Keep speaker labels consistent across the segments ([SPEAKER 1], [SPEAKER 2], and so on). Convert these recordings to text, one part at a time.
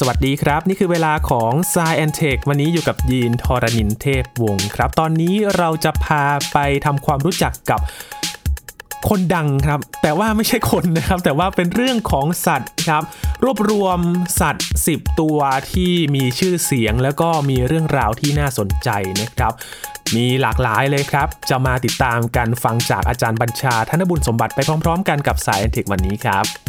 [SPEAKER 1] สวัสดีครับ นี่คือเวลาของ s ซแอนเทควันนี้อยู่กับยีนทรณินเทพวงศ์ครับ ตอนนี้เราจะพาไปทำความรู้จักกับคนดังครับ แต่ว่าไม่ใช่คนนะครับ แต่ว่าเป็นเรื่องของสัตว์ครับ รวบรวมสัตว์ 10 ตัวที่มีชื่อเสียงแล้วก็มีเรื่องราวที่น่าสนใจนะครับ มีหลากหลายเลยครับ จะมาติดตามกันฟังจากอาจารย์บัญชาธนบุญสมบัติไปพร้อม ๆ กันกับสายแอนเทควันนี้ครับ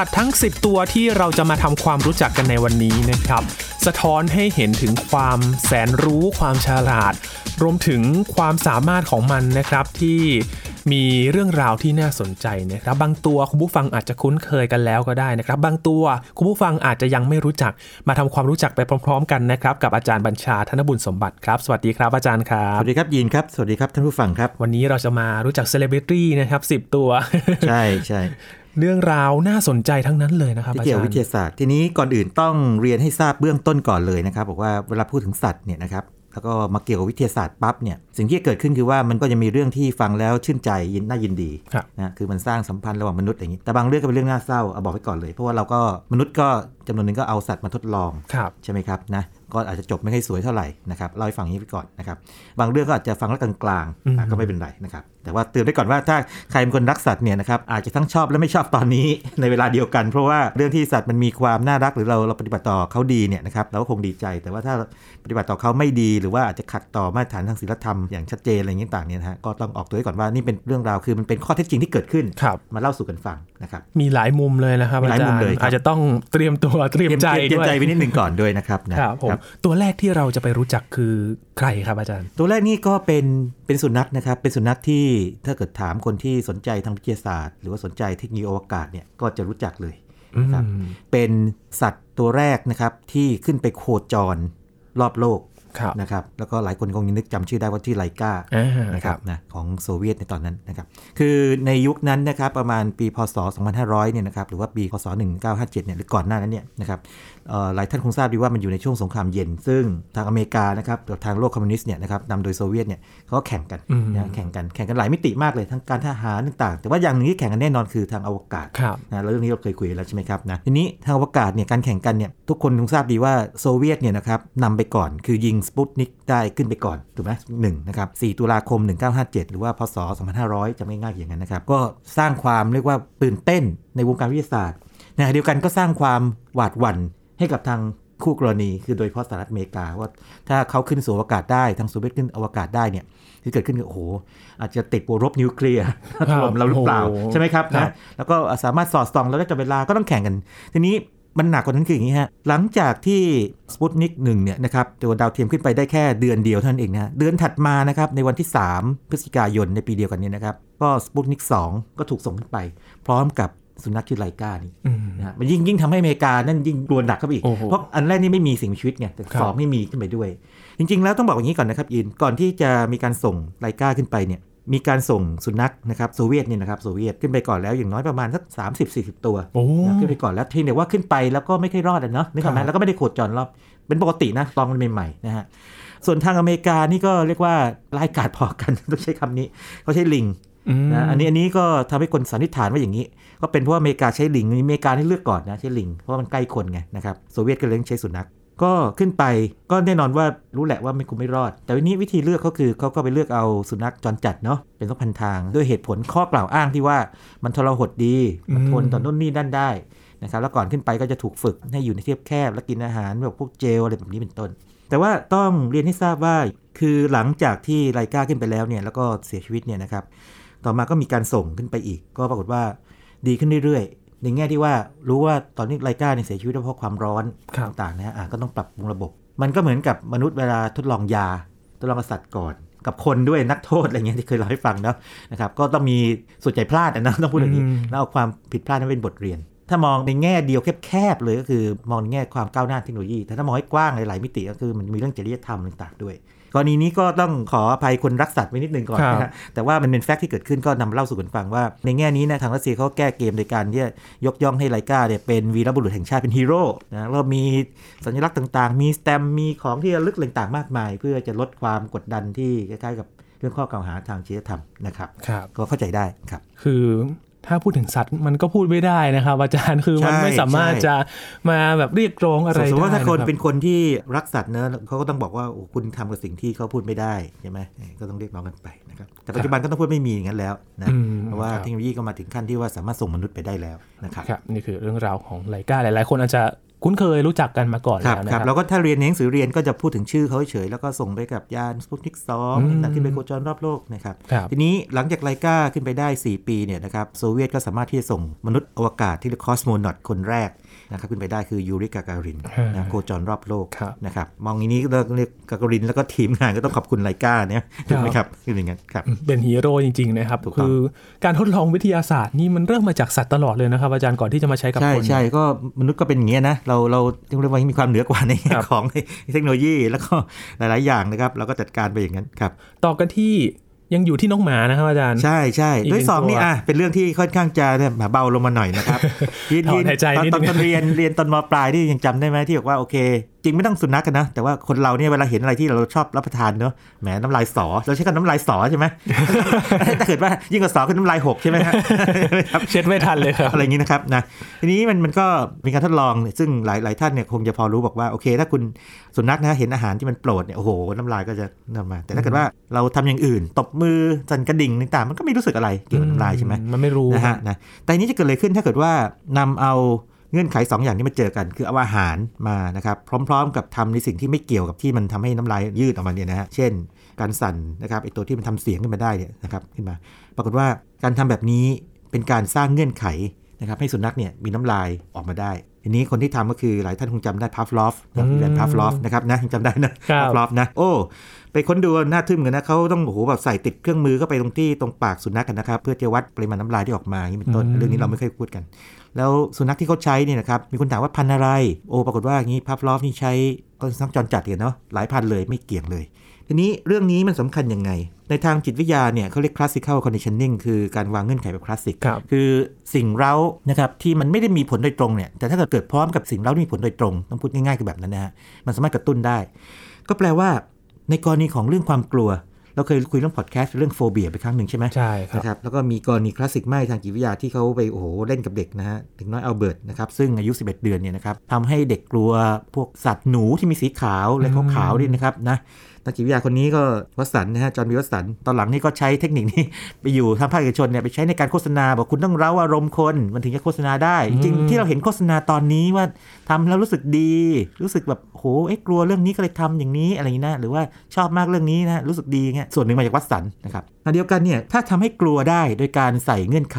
[SPEAKER 1] สัตว์ทั้ง 10 ตัวที่เราจะมาทำความรู้จักกันในวันนี้นะครับ สะท้อนให้เห็นถึงความแสนรู้ความฉลาด รวมถึงความสามารถของมันนะครับที่มีเรื่องราวที่น่าสนใจนะครับ บางตัวคุณผู้ฟังอาจจะคุ้นเคยกันแล้วก็ได้นะครับ บางตัวคุณผู้ฟังอาจจะยังไม่รู้จัก มาทำความรู้จักไปพร้อม ๆ กันนะครับ กับอาจารย์บัญชาธนบุญสมบัติครับสวัสดีครับอาจารย์ครั
[SPEAKER 2] ส
[SPEAKER 1] บ
[SPEAKER 2] วัสดีครับยีนครับ สวัสดีครับท่านผู้ฟังครับ
[SPEAKER 1] วันนี้เราจะมารู้จักเซเลบริตี้นะครับ10ตัว
[SPEAKER 2] ใช่ใช่
[SPEAKER 1] เรื่องราวน่าสนใจทั้งนั้นเลยนะครับ
[SPEAKER 2] ที่
[SPEAKER 1] อา
[SPEAKER 2] เกี่ย
[SPEAKER 1] จาวร
[SPEAKER 2] วิ
[SPEAKER 1] ย์
[SPEAKER 2] ทยาศาสตร์ ทีนี้ก่อนอื่นต้องเรียนให้ทราบเบื้องต้นก่อนเลยนะครับบอกว่าเวลาพูดถึงสัตว์เนี่ยนะครับแล้วก็มาเกี่ยวกับวิทยาศาสตร์ปั๊บเนี่ยสิ่งที่เกิดขึ้นคือว่ามันก็จะมีเรื่องที่ฟังแล้วชื่นใจยินน่ายินดี
[SPEAKER 1] ครับ
[SPEAKER 2] นะคือมันสร้างสัมพันธ์ระหว่างมนุษย์อย่างนี้แต่บางเรื่องก็เป็นเรื่องน่าเศร้าเอาบอกไว้ก่อนเลย เพราะว่าเราก็มนุษย์ก็จำนวนหนึ่งก็เอาสัตว์มาทดลอง
[SPEAKER 1] ครับ
[SPEAKER 2] ใช่ไหมครับนะก็อาจจะจบไม่ค่อยสวยเท่าไหร่นะครับเล่าให้ฟังอย่างนี้ไปก่อนนะครับบางเรื่องก็อาจจะฟังแล้วกลาง
[SPEAKER 1] อืม
[SPEAKER 2] ๆอะก็ไม่เป็นไรนะครับ แต่ว่าเตือนไว้ก่อนว่าถ้าใครเป็นคนรักสัตว์เนี่ยนะครับอาจจะทั้งชอบและไม่ชอบตอนนี้ในเวลาเดียวกัน เพราะว่าเรื่องที่สัตว์มันมีความน่ารักหรือเราเราปฏิบัติต่อเขาดีเนี่ยนะครับเราก็คงดีใจ แต่ว่าถ้าปฏิบัติต่อเขาไม่ดีหรือว่าอาจจะขัดต่อมาตรฐานทางศีลธรรมอย่างชัดเจนอะไรอย่างนี้ต่างเนี่ยนะฮะก็ต้องออกตัวไว้ก่อนว่านี่เป็นเรื่องราวคือมันเป็นข้อเท็จจริงที่เกิดขึ้น
[SPEAKER 1] ครับ
[SPEAKER 2] มาเล่าสู่กันฟังนะครับ
[SPEAKER 1] มีหลายมุมเลยนะครับ
[SPEAKER 2] มี
[SPEAKER 1] อา
[SPEAKER 2] หลาย
[SPEAKER 1] จาร
[SPEAKER 2] มุม
[SPEAKER 1] ย์
[SPEAKER 2] เลยครับ
[SPEAKER 1] อาจจะต้องเตรียมตัวเตรียมใจ
[SPEAKER 2] เตรียม
[SPEAKER 1] ด้วย
[SPEAKER 2] ใจไว้นิดหนึ่งก่อนด้วยนะครับนะครับ
[SPEAKER 1] ผมตัวแรกที่เราจะไปรู้จักคือใครครับอาจารย์
[SPEAKER 2] ตัวแรกนี่ก็เป็น เป็นสุนัขนะครับ เป็นสุนัขที่ถ้าเกิดถามคนที่สนใจทางวิทยาศาสตร์ หรือว่าสนใจเทคโนโลยีอวกาศเนี่ยก็จะรู้จักเลยนะครับ
[SPEAKER 1] อืม
[SPEAKER 2] เป็นสัตว์ตัวแรกนะครับที่ขึ้นไปโคจรรอบโลก
[SPEAKER 1] ครับ
[SPEAKER 2] นะครับแล้วก็หลายคนคงยังนึกจำชื่อได้ว่าที่ไลกา
[SPEAKER 1] อ่า
[SPEAKER 2] นะค
[SPEAKER 1] ครั
[SPEAKER 2] รับบนะของโซเวียตในตอนนั้นนะครับคือในยุคนั้นนะครับประมาณปีพศ 2500 เนี่ยนะครับหรือว่าปีพศ 1957 เนี่ยหรือก่อนหน้านั้นเนี่ยนะครับเอ่อหลายท่านคงทราบดีว่ามันอยู่ในช่วงสงครามเย็น ซึ่งทางอเมริกานะครับกับทางโลกคอมมิวนิสต์เนี่ยนะครับนำโดยโซเวียตเนี่ยเขาก็แข่งกัน
[SPEAKER 1] อืม
[SPEAKER 2] นะแข่งกันแข่งกันหลายมิติมากเลยทั้งการทหารต่างๆ แต่ว่าอย่างหนึ่งที่แข่งกันแน่นอนคือทางอวกาศ
[SPEAKER 1] ครับ
[SPEAKER 2] นะแล้วเรื่องนี้เราเคยคุยแล้วใช่ไหมครับนะทีนี้ทางอวกาศเนี่ยการแข่งกันเนี่ยทุกคนคงทราบดีว่าโซเวียตเนี่ยนะครับนำไปก่อนคือยิงสปุตนิกได้ขึ้นไปก่อนถูกไหมหนึ่งนะครับ4ตุลาคม 1957 หรือว่าพศ 2500 จะไม่ง่ายอย่างนั้นนะครับ ก็สร้างความเรียกว่าตื่นเต้นในวงการวิทยาศาสตร์ในขณะเดียวกันก็สร้างความหวาดหวั่นให้กับทางคู่กรณี คือโดยเฉพาะสหรัฐอเมริกาว่าถ้าเขาขึ้นสู่อวกาศได้ทางโซเวียตขึ้นอวกาศได้เนี่ยที่เกิดขึ้นคือโอ้โห อาจจะติดรบนิวเคลียร์ถล่มเราหรือเปล่า
[SPEAKER 1] โอ้โห
[SPEAKER 2] ใช่ไหมครับ
[SPEAKER 1] ครั
[SPEAKER 2] นะ
[SPEAKER 1] บ
[SPEAKER 2] แล้วก็สามารถสอดส่องแล้วได้จับเวลาก็ต้องแข่งกัน ทีนี้ มันหนักกว่านั้นคืออย่างนี้ฮะ หลังจากที่สปุตนิกหนึ่งเนี่ยนะครับตัวดาวเทียมขึ้นไปได้แค่เดือนเดียวเท่านั้นเองนะเดือนถัดมานะครับในวันที่ 3 พฤศจิกายนในปีเดียวกันเนี้นะครับ ก็สปุตนิก2ก็ถูกส่งขึ้นไป พร้อมกับสุนัขชื่อไลกานี่
[SPEAKER 1] อืม
[SPEAKER 2] นะฮะมันยิ่งยิ่งทำให้อเมริกานั่นยิ่งกลัวหนักเข้าไปอีก
[SPEAKER 1] โอ้โห
[SPEAKER 2] เพราะอันแรกนี่ไม่มีสิ่งมีชีวิตไงแต่
[SPEAKER 1] ครับ
[SPEAKER 2] สองไม่มีขึ้นไปด้วย จริง ๆ แล้วต้องบอกอย่างนี้ก่อนนะครับยินก่อนที่จะมีการส่งไลกาขึ้นไปเนี่ย มีการส่งสุนัขนะครับโซเวียตเนี่ยนะครับโซเวียตขึ้นไปก่อนแล้วอย่างน้อยประมาณสักสามสิบสี่สิบตัว
[SPEAKER 1] โอ้
[SPEAKER 2] นะขึ้นไปก่อนแล้วเพียงแต่ว่าขึ้นไปแล้วก็ไม่ค่อยรอดอะเนาะนึกออกไหม
[SPEAKER 1] ครับ
[SPEAKER 2] แล้วก็ไม่ได้โคจรรอบเป็นปกตินะลองมันใหม่ๆนะฮะส่วนทางอเมริกานี่ก็เรียกว่าร้ายกาจพอกันต้องใช้คำนี้เขาใช้ลิง
[SPEAKER 1] ม
[SPEAKER 2] นะอันนี้อันนี้ก็ทำให้คนสันนิษฐานว่าอย่างนี้ ก็เป็นเพราะว่าอเมริกาใช้ลิงอเมริกาที่เลือกก่อนนะใช้ลิงเพราะว่ามันใกล้คนไงนะครับโซเวียตก็เลยต้องใช้สุนัข ก็ขึ้นไปก็แน่นอนว่ารู้แหละว่าไม่คงไม่รอด แต่วันนี้วิธีเลือกเขาคือเขาก็ไปเลือกเอาสุนัขจรจัดเนาะเป็นต้องพันทาง ด้วยเหตุผลข้อกล่าวอ้างที่ว่ามันทรหดดีมันทนต่อนู่นนี่นั่นได้นะครับแล้วก่อนขึ้นไปก็จะถูกฝึกให้อยู่ในที่แคบและกินอาหารแบบพวกเจลอะไรแบบนี้เป็นต้น แต่ว่าต้องเรียนให้ทราบว่าคือหลังจากที่ไลกาขึ้นไปแล้วเนี่ยแล้วก็เสียชีวิตเนี่ยนะครับต่อมาก็มีการส่งขึ้นไปอีก ก็ปรากฏว่าดีขึ้นเรื่อย ในแง่ที่ว่ารู้ว่าตอนนี้ไลกาเนี่ยเสียชีวิตเพราะความร้อน
[SPEAKER 1] ครับ
[SPEAKER 2] ต่างๆนะฮะอะก็ต้องปรับปรุงระบบ มันก็เหมือนกับมนุษย์เวลาทดลองยาทดลองกับสัตว์ก่อน กับคนด้วยนักโทษอะไรเงี้ยที่เคยเล่าให้ฟังเนาะนะครับก็ต้องมีส่วนใหญ่พลาดอะนะต้องพูดอย่างนี้
[SPEAKER 1] อืม
[SPEAKER 2] แล้วเอาความผิดพลาดนั้นเป็นบทเรียน ถ้ามองในแง่เดียวแคบๆเลยก็คือมองในแง่ความก้าวหน้าเทคโนโลยีแต่ถ้ามองให้กว้างหลายๆมิติก็คือมันมีเรื่องจริยธรรมต่างๆด้วย กรณีนี้ก็ต้องขออภัยคนรักสัตว์ไว้นิดนึงก่อน
[SPEAKER 1] ครับ
[SPEAKER 2] นะฮะแต่ว่ามันเป็น fact ที่เกิดขึ้นก็นำเล่าสู่กันฟังว่า ในแง่นี้นะทางรัสเซียเขาแก้เกมโดยการที่จะยกย่องให้ไลกาเนี่ยเป็นวีรบุรุษแห่งชาติเป็นฮีโร่นะแล้วมีสัญลักษณ์ต่างๆ มีสแตมป์มีของที่ระลึกต่างๆมากมาย เพื่อจะลดความกดดันที่คล้ายๆกับเรื่องข้อกล่าวหาทางจริยธรรมนะครับ
[SPEAKER 1] ครับ
[SPEAKER 2] ก็เข้าใจได้ครับ
[SPEAKER 1] คือ ถ้าพูดถึงสัตว์มันก็พูดไม่ได้นะครับ อาจารย์คือมัน
[SPEAKER 2] ใช่
[SPEAKER 1] ไม่สามารถ
[SPEAKER 2] ใช่
[SPEAKER 1] จะมาแบบเรียกร้องอะไร
[SPEAKER 2] สมมติว่าถ้า
[SPEAKER 1] ได้
[SPEAKER 2] คน
[SPEAKER 1] รับ
[SPEAKER 2] เป็นคนที่รักสัตว์เนอะเขาก็ต้องบอกว่าโอ้คุณทำกับสิ่งที่เขาพูดไม่ได้ใช่ไหมก็ต้องเรียกร้องกันไปนะครับแต่ปัจจุบันก็ต้องพูดไม่มีอย่างนั้นแล้วนะ
[SPEAKER 1] อืม
[SPEAKER 2] เพราะว่า
[SPEAKER 1] ครับ
[SPEAKER 2] เทคโนโลยีก็มาถึงขั้นที่ว่าสามารถส่งมนุษย์ไปได้แล้วนะครับ
[SPEAKER 1] ครับนี่คือเรื่องราวของไลกาหลาย ๆ คนอาจจะ คุ้นเคยรู้จักกันมาก่อน
[SPEAKER 2] ครับ
[SPEAKER 1] แล้วนะ
[SPEAKER 2] ค
[SPEAKER 1] ค
[SPEAKER 2] รั
[SPEAKER 1] รั
[SPEAKER 2] บบแล้วก็ถ้าเรียนในหนังสือเรียนก็จะพูดถึงชื่อเขาเฉยๆแล้วก็ส่งไปกับยานสปุตนิกสอง
[SPEAKER 1] อืม
[SPEAKER 2] นะที่ไปโคจรรอบโลกนะครับ
[SPEAKER 1] ครับ
[SPEAKER 2] ทีนี้หลังจากไลกาขึ้นไปได้ 4 ปีเนี่ยนะครับโซเวียตก็สามารถที่จะส่งมนุษย์อวกาศที่เรียกคอสโมนอตคนแรก นะครับขึ้นไปได้คือยูริกาการินนะโคจรรอบโลก
[SPEAKER 1] ครับ
[SPEAKER 2] นะครับมองอย่างนี้ก็เรียกกาการินแล้วก็ทีมงานก็ต้องขอบคุณไลกาเนี่ยถูกไหมครับคืออย่างนั้นครับ
[SPEAKER 1] เป็นฮีโร่จริง ๆ นะครับ
[SPEAKER 2] ถูกต้อง
[SPEAKER 1] คือการทดลองวิทยาศาสตร์นี่มันเริ่มมาจากสัตว์ตลอดเลยนะครับ อาจารย์ก่อนที่จะมาใช้กับ
[SPEAKER 2] ใช่
[SPEAKER 1] คน
[SPEAKER 2] ใช่ก็มนุษย์ก็เป็นอย่างนี้ยนะ เราเราเรียกว่ามีความเหนือกว่าในแง่
[SPEAKER 1] ครับ
[SPEAKER 2] ของเทคโนโลยีแล้วก็หลาย ๆ อย่างนะครับเราก็จัดการไปอย่างนั้นครับ
[SPEAKER 1] ต่อกันที่ ยังอยู่ที่น้องหมานะครับอาจารย์
[SPEAKER 2] ใช่ใช่
[SPEAKER 1] อีก
[SPEAKER 2] ด้วยสอง
[SPEAKER 1] หนึ่งตัว
[SPEAKER 2] นี่อะเป็นเรื่องที่ค่อนข้างจะเนี่ยเบาลงมาหน่อยนะครับยิน
[SPEAKER 1] ถอน
[SPEAKER 2] ยิน
[SPEAKER 1] หายใจ
[SPEAKER 2] ตอน
[SPEAKER 1] นิด
[SPEAKER 2] ตอน
[SPEAKER 1] นึง
[SPEAKER 2] ตอนเรียนเรียนตอนมปลายที่ยังจำได้ไหมที่บอกว่าโอเคจ ริงไม่ต้องสุนัขกันนะ แต่ว่าคนเราเนี่ยเวลาเห็นอะไรที่เราชอบรับประทานเนอะแหมน้ำลายสอ เราใช้คำน้ำลายสอใช่ไหมถ้าเกิดว่ายิ่งกว่าสอคือน้ำลายหกใช่ไหมฮะครับ
[SPEAKER 1] เช็ดไม่ทันเลยครับ
[SPEAKER 2] อะไรอย่างนี้นะครับนะทีนี้มันมันก็มีการทดลองเนี่ยซึ่งหลายหลายท่านเนี่ยคงจะพอรู้บอกว่าโอเค ถ้าคุณสุนัขนะเห็นอาหารที่มันโปรดเนี่ยโอ้โหน้ำลายก็จะนำมา แต่ถ้าเกิดว่าเราทำอย่างอื่น ตบมือสั่นกระดิ่งต่างๆมันก็ไม่รู้สึกอะไรเกี่ยวกับน้ำลายใช่ไหม
[SPEAKER 1] มันไม่รู้
[SPEAKER 2] นะฮะนะแต่อันนี้จะเกิดอะไรขึ้นถ้าเกิดว่านำเอา เงื่อนไข2อย่างนี้มาเจอกัน คือเอาอาหารมานะครับพร้อม ๆ กับทำในสิ่งที่ไม่เกี่ยวกับที่มันทำให้น้ำลายยืดออกมาเนี่ยนะฮะเช่น การสั่นนะครับไอตัวที่มันทำเสียงขึ้นมาได้เนี่ยนะครับขึ้นมา ปรากฏว่าการทำแบบนี้เป็นการสร้างเงื่อนไขนะครับให้สุนัขเนี่ยมีน้ำลายออกมาได้ทีนี้คนที่ทำก็คือหลายท่านคงจำได้พาฟลอฟนะ
[SPEAKER 1] อืม
[SPEAKER 2] อีวานพาฟลอฟนะครับนะยังจำได้นะครับพาฟลอฟนะโอ้ไปค้นดูน่าทึ่งกันนะเขาต้องโอ้โหแบบใส่ติดเครื่องมือเข้าไปตรงที่ตรงปากสุนัขกันนะครับ เพื่อจะวัดปริมาณน้ำลายที่ออกมาอย่างนี้เป็นต้น
[SPEAKER 1] อืม
[SPEAKER 2] เรื่องนี้เราไม่เคยพูดกัน แล้วสุนัขที่เขาใช้เนี่ยนะครับ มีคนถามว่าพันธุ์อะไร โอ้ปรากฏว่าอย่างนี้พาฟลอฟนี่ใช้ก็สุนัขจรจัดเนี่ยเนาะหลายพันธุ์เลยไม่เกี่ยงเลย ทีนี้เรื่องนี้มันสำคัญยังไง ในทางจิตวิทยาเนี่ยเขาเรียก classical conditioning คือการวางเงื่อนไขแบบคลาสสิก
[SPEAKER 1] ครับ
[SPEAKER 2] คือสิ่งเร้านะครับที่มันไม่ได้มีผลโดยตรงเนี่ยแต่ถ้าเกิดเกิดพร้อมกับสิ่งเร้าที่มีผลโดยตรงต้องพูดง่ายๆคือแบบนั้นนะฮะมันสามารถกระตุ้นได้ ก็แปลว่า ในกรณีของเรื่องความกลัว เราเคยคุยเรื่องพอดแคสต์เรื่อง phobia ไปครั้งหนึ่งใช่ไหม
[SPEAKER 1] ใช่ครับ
[SPEAKER 2] นะครับแล้วก็มีกรณีคลาสสิกมากทางจิตวิทยาที่เขาไปโอ้โหเล่นกับเด็กนะฮะเด็กน้อยอัลเบิร์ตนะครับซึ่งอายุ 11 เดือนเนี่ยนะครับทำให้เด็กกลัวพวกสัตว์หนูที่มีสีขาวและขาวๆนี่นะครับนะ นักจิตวิทยาคนนี้ก็วัสันต์นะฮะจอห์นวิวัสันต์ตอนหลังนี่ก็ใช้เทคนิคนี้ไปอยู่ทางภาคเอกชนเนี่ยไปใช้ในการโฆษณา บอกคุณต้องเร้าอารมณ์คนมันถึงจะโฆษณาได้ จริง
[SPEAKER 1] อืม
[SPEAKER 2] ๆที่เราเห็นโฆษณาตอนนี้ว่าทำแล้วรู้สึกดี รู้สึกแบบโหเอ๊ะกลัวเรื่องนี้ก็เลยทำอย่างนี้อะไรอย่างนี้นะหรือว่าชอบมากเรื่องนี้นะรู้สึกดีเงี้ยส่วนหนึ่งมาจากวัสันต์นะครับอันเดียวกันเนี่ยถ้าทำให้กลัวได้โดยการใส่เงื่อนไข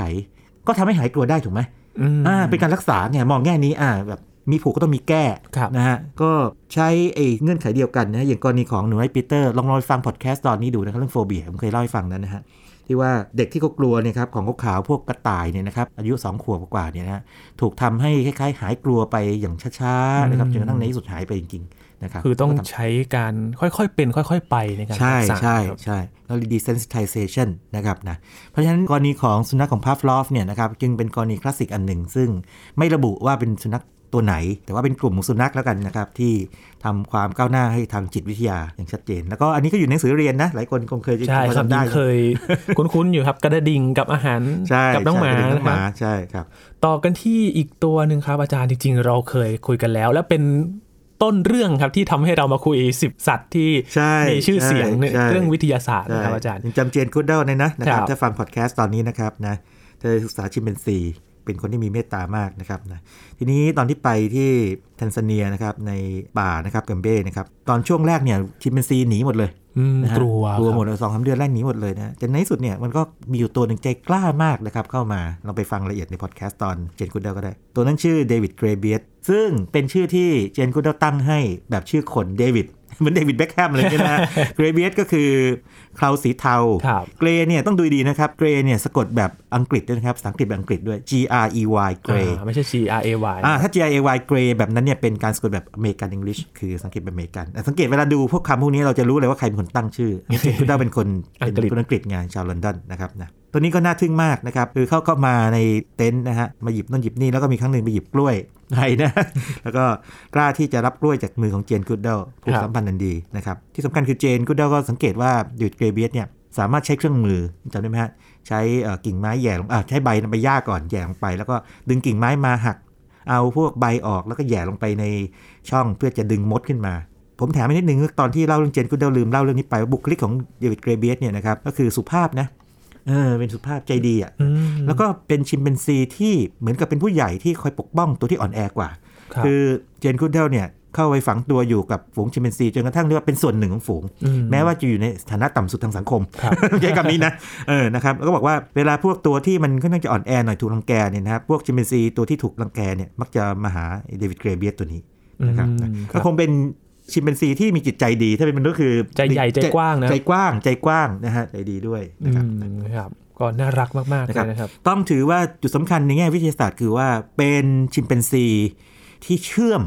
[SPEAKER 2] ก็ทำให้หายกลัวได้ถูกไหม
[SPEAKER 1] อืม
[SPEAKER 2] อ่าเป็นการรักษาไงมองแง่นี้อ่าแบบ มีผูกก็ต้องมีแก้
[SPEAKER 1] ครับ
[SPEAKER 2] นะฮะก็ใช้ไอ้เงื่อนไขเดียวกันนะอย่างกรณีของหนูไอ้ปีเตอร์ลองลองไปฟังพอดแคสต์ตอนนี้ดูนะครับเรื่องโฟเบียผมเคยเล่าให้ฟังนั้นนะฮะที่ว่าเด็กที่เขากลัวเนี่ยครับของขาวๆพวกกระต่ายเนี่ยนะครับอายุ 2 ขวบกว่าๆเนี่ยนะฮะถูกทำให้คล้ายๆ หายกลัวไปอย่างช้าๆนะครับจนกระทั่งในที่สุดหายไปจริงๆนะครับ
[SPEAKER 1] คือต้อง
[SPEAKER 2] ก็ทำ
[SPEAKER 1] ใช้การค่อยๆเป็น ค่อยๆ ไปในการ
[SPEAKER 2] ใช่
[SPEAKER 1] รักษา
[SPEAKER 2] ใช่
[SPEAKER 1] ครับ
[SPEAKER 2] ใช่แล้ว desensitization นะครับนะเพราะฉะนั้นกรณีของสุนัขของพาฟลอฟเนี่ยนะครับจึงเป็นกรณีคลาสสิกอันหนึ่ง ซึ่งไม่ระบุว่าเป็นสุนัข ตัวไหน แต่ว่าเป็นกลุ่มของสุนัขแล้วกันนะครับที่ทำความก้าวหน้าให้ทางจิตวิทยาอย่างชัดเจน แล้วก็อันนี้ก็อยู่ในหนังสือเรียนนะ หลายคนคงเคยจะ
[SPEAKER 1] ใช่
[SPEAKER 2] พอ
[SPEAKER 1] ครับ
[SPEAKER 2] จำได้
[SPEAKER 1] ยิ่งเคย คุ้นๆอยู่ครับ กระดิ่งกับอาหาร
[SPEAKER 2] ใช่
[SPEAKER 1] กับน้องหมา
[SPEAKER 2] ใช่
[SPEAKER 1] นะ
[SPEAKER 2] น้อง
[SPEAKER 1] ค
[SPEAKER 2] ห
[SPEAKER 1] รับ
[SPEAKER 2] มาใช่ครับ
[SPEAKER 1] ต่อกันที่อีกตัวหนึ่งครับอาจารย์จริง ๆ เราเคยคุยกันแล้ว และเป็นต้นเรื่องครับที่ทำให้เรามาคุยสิบสัตว์ที่
[SPEAKER 2] ใช่
[SPEAKER 1] มีชื่อเสียงใน
[SPEAKER 2] ใช่
[SPEAKER 1] เรื่องวิทยาศาสตร์
[SPEAKER 2] ใช่
[SPEAKER 1] นะครับอาจารย์
[SPEAKER 2] ยังจำเจนกูดดอลล์เลยนะนะครับ
[SPEAKER 1] ครับ
[SPEAKER 2] ถ้าฟังพอดแคสต์ตอนนี้นะครับนะเธอศึกษาชิมเปนซี เป็นคนที่มีเมตตามากนะครับนะทีนี้ตอนที่ไปที่แทนซาเนียนะครับในป่านะครับกอมเบนะครับตอนช่วงแรกเนี่ยชิมเปนซีหนีหมดเลย
[SPEAKER 1] อืม
[SPEAKER 2] นะฮะ
[SPEAKER 1] กลัว
[SPEAKER 2] กลัวหมดเลยสองสามเดือนแรกหนีหมดเลยนะแต่ในที่สุดเนี่ยมันก็มีอยู่ตัวหนึ่งใจกล้ามากนะครับเข้ามาเราไปฟังรายละเอียดในพอดแคสต์ตอนเจนกูดดอลล์ก็ได้ ตัวนั้นชื่อเดวิดเกรย์เบียร์ดซึ่งเป็นชื่อที่เจนกูดดอลล์ตั้งให้แบบชื่อคนเดวิดเหมือนเดวิดเบคแฮมเลยใช่ไหมฮะเกรย์เบียร์ดก็คือ เคราสีเทา
[SPEAKER 1] ครับ
[SPEAKER 2] grey เนี่ยต้องดูดีนะครับ grey เนี่ยสะกดแบบอังกฤษด้วยนะครับภาษาอังกฤษแบบอังกฤษด้วย G R E Y grey
[SPEAKER 1] อ่าไม่ใช่ G R A Y
[SPEAKER 2] อ่าถ้า G R A Y gray แบบนั้นเนี่ยเป็นการสะกดแบบอเมริกันอังกฤษคือสังเกตแบบอเมริกันแต่สังเกตเวลาดูพวกคำพวกนี้เราจะรู้เลยว่าใครเป็นคนตั้งชื่อเจนกูดดอลล์เป็นคน
[SPEAKER 1] อังกฤษ
[SPEAKER 2] เป็นคนอังกฤษไงชาวลอนดอนนะครับนะตัวนี้ก็น่าทึ่งมากนะครับคือเข้าเข้ามาในเต็นท์นะฮะมาหยิบนู่นหยิบนี่แล้วก็มีครั้งหนึ่งไปหยิบกล้วยให้นะแล้วก็กล้าที่จะรับกล้วยจากมือของเจนกูเดลผูกสัมพันธ์อันดีนะครับที่สำคัญคือเจนกูเดลก็สังเกตว่าดิวดเกรเบียสเนี่ยสามารถใช้เครื่องมือจำได้ไหมฮะใช้เอ่อกิ่งไม้แหย่ลงอ่าใช้ใบใบหญ้าก่อนแหย่ลงไป แล้วก็ดึงกิ่งไม้มาหัก เอาพวกใบออกแล้วก็แหย่ลงไปในช่องเพื่อจะดึงมดขึ้นมา ผมแถมไปนิดนึงตอนที่เล่าเรื่องเจนกูเดลลืมเล่าเรื่องนี้ไปว่าบุคลิกของเดวิดเกรเบียสเนี่ยนะครับก็คือสุภาพนะเออเป็นสุภาพใจดีอะ
[SPEAKER 1] อืม
[SPEAKER 2] แล้วก็เป็นชิมเปนซีที่เหมือนกับเป็นผู้ใหญ่ที่คอยปกป้องตัวที่อ่อนแอกว่า
[SPEAKER 1] ครับ
[SPEAKER 2] คือเจนกูดดอลล์เนี่ย เข้าไปฝังตัวอยู่กับฝูงชิมเปนซีจนกระทั่งเรียกว่าเป็นส่วนหนึ่งของฝูง
[SPEAKER 1] อืม
[SPEAKER 2] แม้ว่าจะอยู่ในฐานะต่ำสุดทางสังคม
[SPEAKER 1] ครับ
[SPEAKER 2] ใช้คำนี้นะเออนะครับแล้วก็บอกว่าเวลาพวกตัวที่มันค่อนข้างจะอ่อนแอหน่อยถูกรังแกเนี่ยนะครับพวกชิมเปนซีตัวที่ถูกรังแกเนี่ยมักจะมาหาเดวิดเกรย์เบียร์ดตัวนี้นะครับ
[SPEAKER 1] อืม
[SPEAKER 2] นะครับก็คงเป็นชิมเปนซีที่มีจิตใจดี ถ้าเป็นมนุษย์คือ
[SPEAKER 1] ใจใหญ่ใจกว้างนะ
[SPEAKER 2] ใจกว้างใจกว้างนะฮะใจดีด้วย
[SPEAKER 1] อื
[SPEAKER 2] นะครับ
[SPEAKER 1] มครับก็น่ารักมากๆเล
[SPEAKER 2] นะครับ
[SPEAKER 1] ยนะครับ
[SPEAKER 2] ต้องถือว่าจุดสำคัญในแง่วิทยาศาสตร์คือว่าเป็นชิมเปนซีที่เชื่อม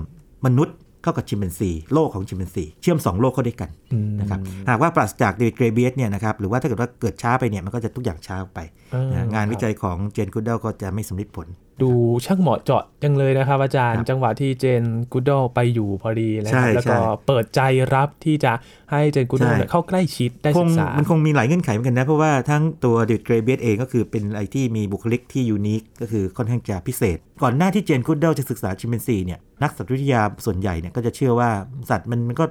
[SPEAKER 2] มนุษย์ เข้ากับชิมเปนซีโลกของชิมเปนซีเชื่อมสองโลกเข้าด้วยกัน
[SPEAKER 1] อืม
[SPEAKER 2] นะครับหากว่าปราศจากเดวิดเกรเบียสเนี่ยนะครับหรือว่าถ้าเกิดว่าเกิดช้าไปเนี่ยมันก็จะทุกอย่างช้าไป
[SPEAKER 1] อ่า
[SPEAKER 2] นะงานวิจัยของเจนกูเดลก็จะไม่สำเร็จผล
[SPEAKER 1] ดูช่างเหมาะเจาะจังเลยนะครับ อาจารย์
[SPEAKER 2] ครับ
[SPEAKER 1] จังหวะที่เจนกูดอลไปอยู่พอดีนะค
[SPEAKER 2] ใช่
[SPEAKER 1] รับแล้วก็
[SPEAKER 2] ใช่
[SPEAKER 1] เปิดใจรับที่จะให้เจนกูดดอล
[SPEAKER 2] ใช่
[SPEAKER 1] เนี่ยเข้าใกล้ชิดได้
[SPEAKER 2] ค
[SPEAKER 1] ศึ
[SPEAKER 2] ง
[SPEAKER 1] กษา
[SPEAKER 2] มันคงมีหลายเงื่อนไขเหมือนกันนะ เพราะว่าทั้งตัวเดวิดเกรย์เบียร์ดเองก็คือเป็นอะไรที่มีบุคลิกที่ unique ก็คือค่อนข้างจะพิเศษ ก่อนหน้าที่เจนกูดดอลล์จะศึกษาชิมเปนซีเนี่ยนักสัตววิทยาส่วนใหญ่เนี่ยก็จะเชื่อว่าสัตว์มันมันก็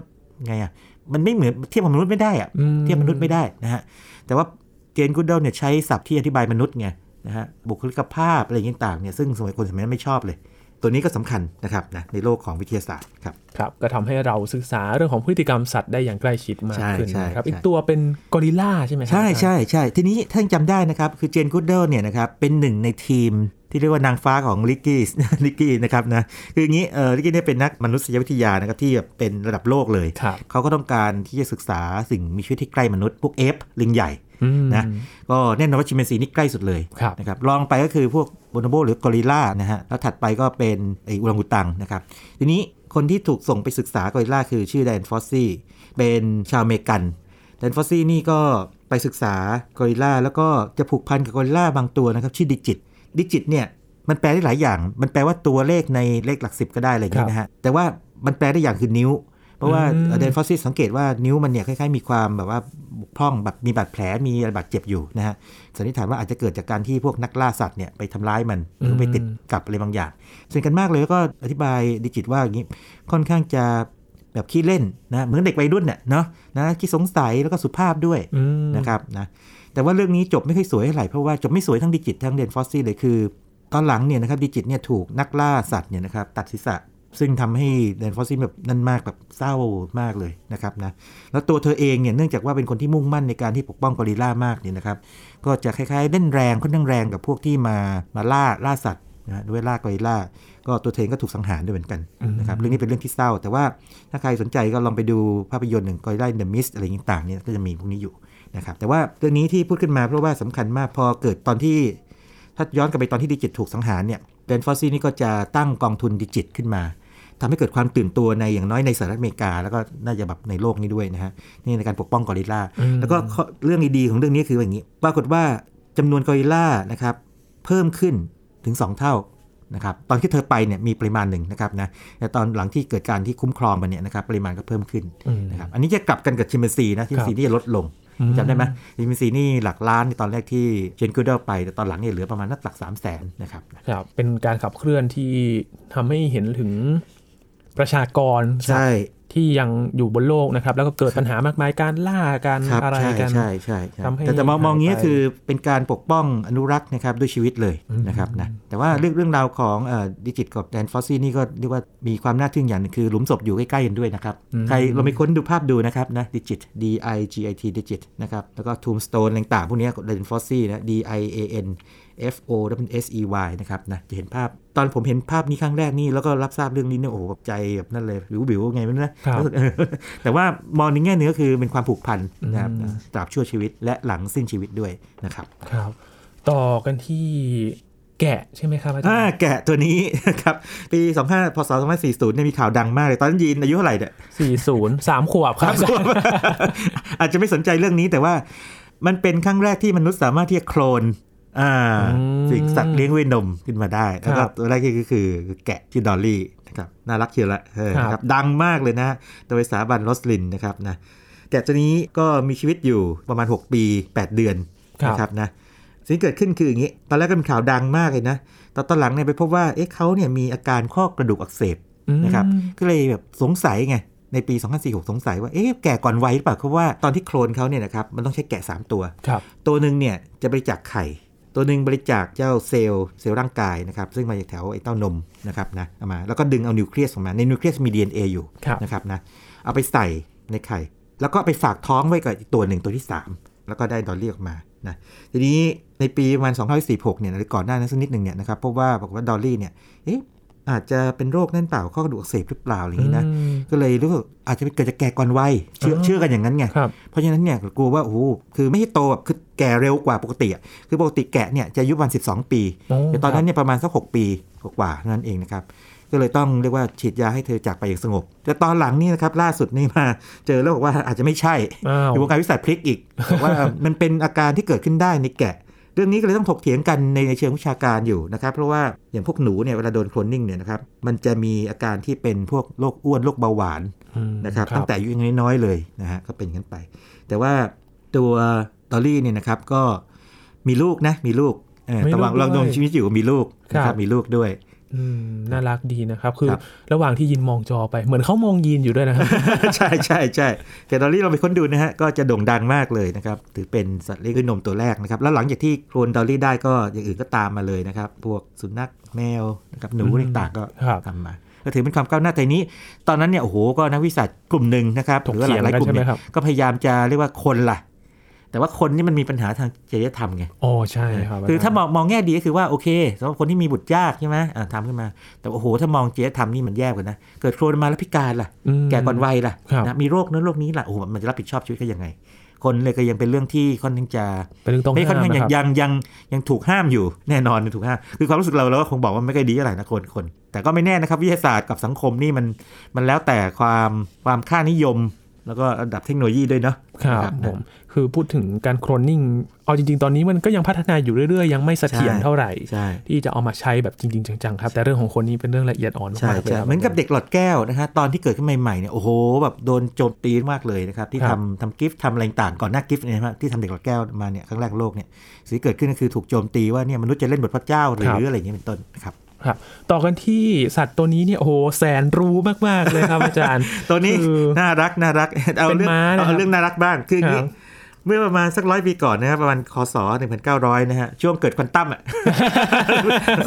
[SPEAKER 2] ไงอะมันไม่เหมือนเทียบกับมนุษย์ไม่ได้อะ
[SPEAKER 1] อืม
[SPEAKER 2] เทียบมนุษย์ไม่ได้นะฮะแต่ว่าเจนกูดดอลล์เนี่ยใช้ศัพท์ที่อธิบายมนุษย์ไง นะฮะบุคลิกภาพอะไรอย่างต่างๆเนี่ยซึ่งสมัยคนสมัยนั้นไม่ชอบเลย ตัวนี้ก็สำคัญนะครับนะในโลกของวิทยาศาสตร์ครับ
[SPEAKER 1] ครับก็ทำให้เราศึกษาเรื่องของพฤติกรรมสัตว์ได้อย่างใกล้ชิดมาก
[SPEAKER 2] ใช่
[SPEAKER 1] ขึ้น
[SPEAKER 2] ใช่
[SPEAKER 1] นะครับ
[SPEAKER 2] ใช่
[SPEAKER 1] อีกตัวเป็นกอริลลาใช่ไหมครับ
[SPEAKER 2] ใช่
[SPEAKER 1] อาจารย์
[SPEAKER 2] ใช่ใช่ทีนี้ท่านจำได้นะครับคือเจนกูดดอลล์เนี่ยนะครับเป็นหนึ่งในทีมที่เรียกว่านางฟ้าของลีคกี้ลีคกี้นะครับนะคืออย่างนี้เออลีคกี้เนี่ยเป็นนักมนุษยวิทยานะครับที่แบบเป็นระดับโลกเลย
[SPEAKER 1] ครับ
[SPEAKER 2] เขาก็ต้องการที่จะศึกษาสิ่งมีชีวิตที่ใกล้มนุษย์พวก ape ลิงใหญ่
[SPEAKER 1] อืม
[SPEAKER 2] นะก็แน่นอนว่าชิมเปนซีนี่ใกล้สุดเลย
[SPEAKER 1] ครับ
[SPEAKER 2] นะครับลองไปก็คือพวกโบโนโบหรือกอริลลานะฮะแล้วถัดไปก็เป็นไออุรังอุตังนะครับทีนี้คนที่ถูกส่งไปศึกษากอริลลาคือชื่อไดแอนฟอสซีเป็นชาวอเมริกันไดแอนฟอสซีนี่ก็ไปศึกษากอริลลาแล้วก็จะผูกพันกับกอริลลาบางตัวนะครับชื่อดิจิตดิจิตเนี่ยมันแปลได้หลายอย่าง มันแปลว่าตัวเลขในเลขหลักสิบก็ได้อะไรอย่างเงี้ยนะฮะแต่ว่ามันแปลได้อย่างคือนิ้ว เพราะว่า
[SPEAKER 1] อืม
[SPEAKER 2] ไดแอนฟอสซีสังเกตว่านิ้วมันเนี่ยคล้ายๆมีความแบบว่าบกพร่องแบบมีบาดแผลมีบาดเจ็บอยู่นะฮะสันนิษฐานว่าอาจจะเกิดจากการที่พวกนักล่าสัตว์เนี่ยไปทำร้ายมันหรือไปติดกับอะไรบางอย่างสนิทกันมากเลยแล้วก็อธิบายดิจิตว่าอย่างนี้ค่อนข้างจะแบบขี้เล่นนะเหมือนเด็กวัยรุ่นเนี่ยเนาะนะขี้สงสัยแล้วก็สุภาพด้วย
[SPEAKER 1] อืม
[SPEAKER 2] นะครับนะแต่ว่าเรื่องนี้จบไม่ค่อยสวยเท่าไหร่เพราะว่าจบไม่สวยทั้งดิจิตทั้งไดแอนฟอสซีเลยคือ ตอนหลังเนี่ยนะครับดิจิตเนี่ยถูกนักล่าสัตว์เนี่ยนะครับตัดศีรษะ ซึ่งทำให้ไดแอนฟอสซีแบบนั่นมากแบบเศร้ามากเลยนะครับนะแล้วตัวเธอเองเนี่ยเนื่องจากว่าเป็นคนที่มุ่งมั่นในการที่ปกป้องกอริลลามากเนี่ยนะครับ ก็จะคล้ายๆเล่นแรงค่อนข้างแรงกับพวกที่มามาล่าล่าสัตว์นะฮะด้วยล่ากอริลลาก็ตัวเธอเองก็ถูกสังหารด้วยเหมือนกันนะครับเรื่องนี้เป็นเรื่องที่เศร้า แต่ว่าถ้าใครสนใจก็ลองไปดูภาพยนตร์หนัง Gorillas in the Mist อะไรต่างๆเนี่ยก็จะมีพวกนี้อยู่นะครับแต่ว่าเรื่องนี้ที่พูดขึ้นมาเพราะว่าสำคัญมากพอเกิดตอนที่ถ้าย้อนกลับไปตอนที่ดิจิตถูกสังหารเนี่ยไดแอนฟอสซีนี่ก็จะตั้งกองทุนดิจิตขึ้นมา ทำให้เกิดความตื่นตัวในอย่างน้อยในสหรัฐอเมริกา แล้วก็น่าจะแบบในโลกนี้ด้วยนะฮะนี่ในการปกป้องกอริลลา
[SPEAKER 1] อืม
[SPEAKER 2] แล้วก็ข้อเรื่องดีๆของเรื่องนี้คืออย่างนี้ ปรากฏว่าจำนวนกอริลลานะครับเพิ่มขึ้นถึง 2 เท่านะครับตอนที่เธอไปเนี่ยมีปริมาณหนึ่งนะครับนะแต่ตอนหลังที่เกิดการที่คุ้มครองมันเนี่ยนะครับปริมาณก็เพิ่มขึ้น
[SPEAKER 1] อืม
[SPEAKER 2] นะครับอันนี้จะกลับกันกับชิมเปนซีนะชิมเปนซีที่จะลดลง
[SPEAKER 1] อืม
[SPEAKER 2] จำได้ไหมชิมเปนซีนี่หลักล้านในตอนแรกที่เจนกูเดลไป แต่ตอนหลังเนี่ยเหลือประมาณนักหลัก3 0 0แสนนะครับ
[SPEAKER 1] ครับเป็นการขับเคลื่อนที่ทำให้เห็นถึง ประชากร
[SPEAKER 2] ใช่
[SPEAKER 1] ที่ยังอยู่บนโลกนะครับ แล้วก็เกิดปัญหามากมายการล่าการ
[SPEAKER 2] ครับ
[SPEAKER 1] อะไร
[SPEAKER 2] ใช่
[SPEAKER 1] กัน
[SPEAKER 2] ใช่ใช่ใช่
[SPEAKER 1] ทำให้
[SPEAKER 2] แต่แต่มองมองอย่างนี้
[SPEAKER 1] หายไป
[SPEAKER 2] คือเป็นการปกป้องอนุรักษ์นะครับด้วยชีวิตเลย
[SPEAKER 1] อืม
[SPEAKER 2] นะครับนะแต่ว่าเรื่องเรื่องราวของดิจิตกับไดแอนฟอสซีนี่ก็เรียกว่ามีความน่าทึ่งอย่างหนึ่งคือหลุมศพอยู่ใกล้ ๆ กันด้วยนะครับ ใครเราไปค้นดูภาพดูนะครับนะดิจิต D I G I T ดิจิตนะครับแล้วก็ tombstone ต่างๆพวกเนี้ยไดแอนฟอสซีนะ D I A N F O W S E Y นะครับนะจะเห็นภาพ ตอนผมเห็นภาพนี้ครั้งแรกนี่แล้วก็รับทราบเรื่องนี้เนี่ยโอ้โหใจแบบนั่นเลยวิววิวไงไม่รู้นะครับรู้สึกเออแต่ว่ามองในแง่หนึงก็คือเป็นความผูกพันนะครับ
[SPEAKER 1] อืม
[SPEAKER 2] นะตราบชั่วชีวิตและหลังสิ้นชีวิตด้วยนะครับ
[SPEAKER 1] ครับ ต่อกันที่แกะใช่ไหมครับอาจาร
[SPEAKER 2] อ่า
[SPEAKER 1] ย์
[SPEAKER 2] แกะตัวนี้นะครับ ปี 25พศ2540เนี่ยมีข่าวดังมากเลย ตอนนั้นยีนอายุเท่าไหร่เนี่ย
[SPEAKER 1] สี่ศูนย์สามขวบครับอาจารย์
[SPEAKER 2] อาจจะไม่สนใจเรื่องนี้แต่ว่ามันเป็นครั้งแรกที่มนุษย์สามารถที่จะโคลน อ่า
[SPEAKER 1] อืม
[SPEAKER 2] สิ่งสัตว์เลี้ยงลูกด้วยนมขึ้นมาได้แล้ว
[SPEAKER 1] ค
[SPEAKER 2] ก็
[SPEAKER 1] รับ
[SPEAKER 2] ตัวแรกก็คือคือแกะที่ดอลลี่นะครับน่ารักเชียวละเออ
[SPEAKER 1] ครับ
[SPEAKER 2] นะครับดังมากเลยนะโดยสถาบันโรสลินนะครับนะแกะตัวนี้ก็มีชีวิตอยู่ประมาณ 6 ปี 8 เดือน
[SPEAKER 1] ครับ
[SPEAKER 2] นะครับนะสิ่งที่เกิดขึ้นคืออย่างนี้ ตอนแรกก็เป็นข่าวดังมากเลยนะตอนตอนหลังเนี่ยไปพบว่าเอ๊ะเขาเนี่ยมีอาการข้อกระดูกอักเสบนะครับ
[SPEAKER 1] อืม
[SPEAKER 2] ก็เลยแบบสงสัยไงในปี2046 สงสัยว่าเอ๊ะแก่ก่อนวัยหรือเปล่าเพราะว่าตอนที่โคลนเขาเนี่ยนะครับมันต้องใช้แกะ 3 ตัว
[SPEAKER 1] ครับ
[SPEAKER 2] ตัวหนึ่งเนี่ยจะบริจาคไข่ ตัวหนึ่งบริจาคเจ้าเซลล์เซลล์ร่างกายนะครับซึ่งมาจากแถวไอ้เต้านมนะครับนะเอามาแล้วก็ดึงเอานิวเคลียสออกมาในนิวเคลียสมี DNA อยู่
[SPEAKER 1] ครับ
[SPEAKER 2] นะครับนะเอาไปใส่ในไข่ แล้วก็ไปฝากท้องไว้กับอีกตัวหนึ่งตัวที่ 3 แล้วก็ได้ดอลลี่ออกมานะทีนี้ในปีประมาณ2546เนี่ยหรือก่อนหน้านั้นสักนิดหนึ่งเนี่ยนะครับพบว่าบอกว่าดอลลี่เนี่ยเอ๊ะ อาจจะเป็นโรคนั่นเปล่าข้อกระดูกอักเสบหรือเปล่าอะไรอย่างนี้นะ
[SPEAKER 1] อืม
[SPEAKER 2] ก็เลยรู้ว่าอาจจะเกิดจากแก่ก่อนวัยเชื่อ
[SPEAKER 1] อ๋อ
[SPEAKER 2] เชื่อกันอย่างนั้นไง
[SPEAKER 1] ครับ
[SPEAKER 2] เพราะฉะนั้นเนี่ยกลัวว่าโอ้โหคือไม่ใช่โตแบบคือแก่เร็วกว่าปกติอะคือปกติแกะเนี่ยจะอายุประมาณ12 ปี
[SPEAKER 1] โอ้
[SPEAKER 2] แต่ตอนนั้น
[SPEAKER 1] ครับ
[SPEAKER 2] เนี่ยประมาณสัก6ปีกว่าๆเท่านั้นเองนะครับก็เลยต้องเรียกว่าฉีดยาให้เธอจากไปอย่างสงบ แต่ตอนหลังนี่นะครับล่าสุดนี่มาเจอแล้วบอกว่าอาจจะไม่ใช่
[SPEAKER 1] อ้าว
[SPEAKER 2] อยู่วงการวิสัยพลิกอีกบอกว่ามันเป็นอาการที่เกิดขึ้นได้ในแกะ เรื่องนี้ก็เลยต้องถกเถียงกันในในเชิงวิชาการอยู่นะครับ เพราะว่าอย่างพวกหนูเนี่ยเวลาโดนโคลนนิ่งเนี่ยนะครับมันจะมีอาการที่เป็นพวกโรคอ้วนโรคเบาหวาน
[SPEAKER 1] อืม
[SPEAKER 2] นะครับตั้งแต่อายุยังน้อยๆเลยนะฮะก็เป็นอย่างนั้นไป แต่ว่าตัวดอลลี่เนี่ยนะครับก็มีลูกนะมีลูกเออ
[SPEAKER 1] มีลูกด้วย
[SPEAKER 2] ระ
[SPEAKER 1] ลู
[SPEAKER 2] ห
[SPEAKER 1] ก
[SPEAKER 2] ว่างเรา
[SPEAKER 1] ดำ
[SPEAKER 2] รงชีวิตอยู่มีลูกนะค
[SPEAKER 1] ครั
[SPEAKER 2] บมีลูกด้วย
[SPEAKER 1] อืมน่ารักดีนะครับ คือ
[SPEAKER 2] ครับ
[SPEAKER 1] ระหว่างที่ยินมองจอไปเหมือนเขามองยินอยู่ด้วยนะครับ
[SPEAKER 2] ใช่ใช่ใช่แต่ดอลลี่เราไปค้นดูนะฮะ ก็จะโด่งดังมากเลยนะครับ ถือเป็นสัตว์เลี้ยงด้วยนมตัวแรกนะครับ แล้วหลังจากที่โคลนดอลลี่ได้ก็อย่างอื่นก็ตามมาเลยนะครับ พวกสุนัขแมวนะครับหนู
[SPEAKER 1] อืม
[SPEAKER 2] ต่างๆก็
[SPEAKER 1] ครับ
[SPEAKER 2] ทำมาก็ถือเป็นความก้าวหน้าแต่นี้ ตอนนั้นเนี่ยโอ้โหก็นักวิสัชกลุ่มหนึ่งนะครับ
[SPEAKER 1] ถก
[SPEAKER 2] หรือว่า
[SPEAKER 1] เถียง
[SPEAKER 2] หลาย
[SPEAKER 1] กั
[SPEAKER 2] ๆ
[SPEAKER 1] น
[SPEAKER 2] กลุ่ม
[SPEAKER 1] ใช่ไหม
[SPEAKER 2] เนี่ย
[SPEAKER 1] ครับ
[SPEAKER 2] ก็พยายามจะเรียกว่าคนล่ะ แต่ว่าคนนี่มันมีปัญหาทางจริยธรรมไง
[SPEAKER 1] อ๋อใช่ครับ
[SPEAKER 2] คือถ้าม
[SPEAKER 1] จรย์
[SPEAKER 2] องมองแง่ดีก็คือว่าโอเคสำหรับคนที่มีบุตรยากใช่ไหมอ่าทำขึ้นมา แต่ว่าโอ้โหถ้ามองจริยธรรมนี่มันแย่กว่านะ เกิดโครนมาแล้วพิการล่ะ
[SPEAKER 1] ม
[SPEAKER 2] แก่ก่อนวัยล่ะ
[SPEAKER 1] ครับ
[SPEAKER 2] นะมีโรคนั้นโรคนี้ล่ะโอ้โหมันจะรับผิดชอบชีวิตเขายังไง คนเลยก็ยังเป็นเรื่องที่ค่อนข้างจะ
[SPEAKER 1] เป็นเรื่องต้อง
[SPEAKER 2] ไม่ค่อน
[SPEAKER 1] ห้าม
[SPEAKER 2] ข้าง
[SPEAKER 1] นะ
[SPEAKER 2] ยัง
[SPEAKER 1] ครับ
[SPEAKER 2] ยังยังยังถูกห้ามอยู่แน่นอนถูกห้ามคือความรู้สึกเราเราก็คงบอกว่าไม่ค่อยดีอะไรนะคนคนแต่ก็ไม่แน่นะครับวิทยาศาสตร์กับสังคมนี่มันมันแล้วแต่ความความค่านิยม แล้วก็ระดับเทคโนโลยีด้วยเนาะ
[SPEAKER 1] ครับ
[SPEAKER 2] นะ
[SPEAKER 1] ผมคือพูดถึงการโคลนนิ่งเอาจริง ๆ ตอนนี้มันก็ยังพัฒนาอยู่เรื่อย ๆ ยังไม่เสถียร
[SPEAKER 2] ใช่
[SPEAKER 1] เท่าไหร่
[SPEAKER 2] ใช่
[SPEAKER 1] ที่จะเอามาใช้แบบจริง ๆ จังๆครับ แต่เรื่องของคนนี้เป็นเรื่องละเอียดอ่อน
[SPEAKER 2] ใช่
[SPEAKER 1] มากๆเลย
[SPEAKER 2] ใช่
[SPEAKER 1] ครับ
[SPEAKER 2] เหมือนกับเด็กหลอดแก้วนะฮะตอนที่เกิดขึ้นใหม่ๆเนี่ยโอ้โหแบบโดนโจมตีมากเลยนะครับที่
[SPEAKER 1] ครั
[SPEAKER 2] ทำ
[SPEAKER 1] บ
[SPEAKER 2] ทำกิฟต์ทำอะไรต่างก่อนหน้ากิฟต์เนี่ยนะฮะที่ทำเด็กหลอดแก้วมาเนี่ยครั้งแรกในโลกเนี่ยสิ่งที่เกิดขึ้นก็คือถูกโจมตีว่าเนี่ยมนุษย์จะเล่นบทพระเจ้าหรืออะไรอย่างเงี้ยเป็นต้นนะครับ
[SPEAKER 1] ครับต่อกันที่สัตว์ตัวนี้เนี่ยโอ้โหแสนรู้มากๆเลยครับอาจารย์
[SPEAKER 2] ตัวนี้
[SPEAKER 1] คือ
[SPEAKER 2] น่ารักน่ารักเอา
[SPEAKER 1] เป็น
[SPEAKER 2] เรื่อง
[SPEAKER 1] ม้านะครับ
[SPEAKER 2] เอาเรื่องน่ารักบ้างคืออย่างนี้
[SPEAKER 1] ครับ
[SPEAKER 2] เมื่อประมาณสักร้อยปีก่อนนะครับประมาณคศ1900 นะฮะ ช่วงเกิดควอนตัมอะ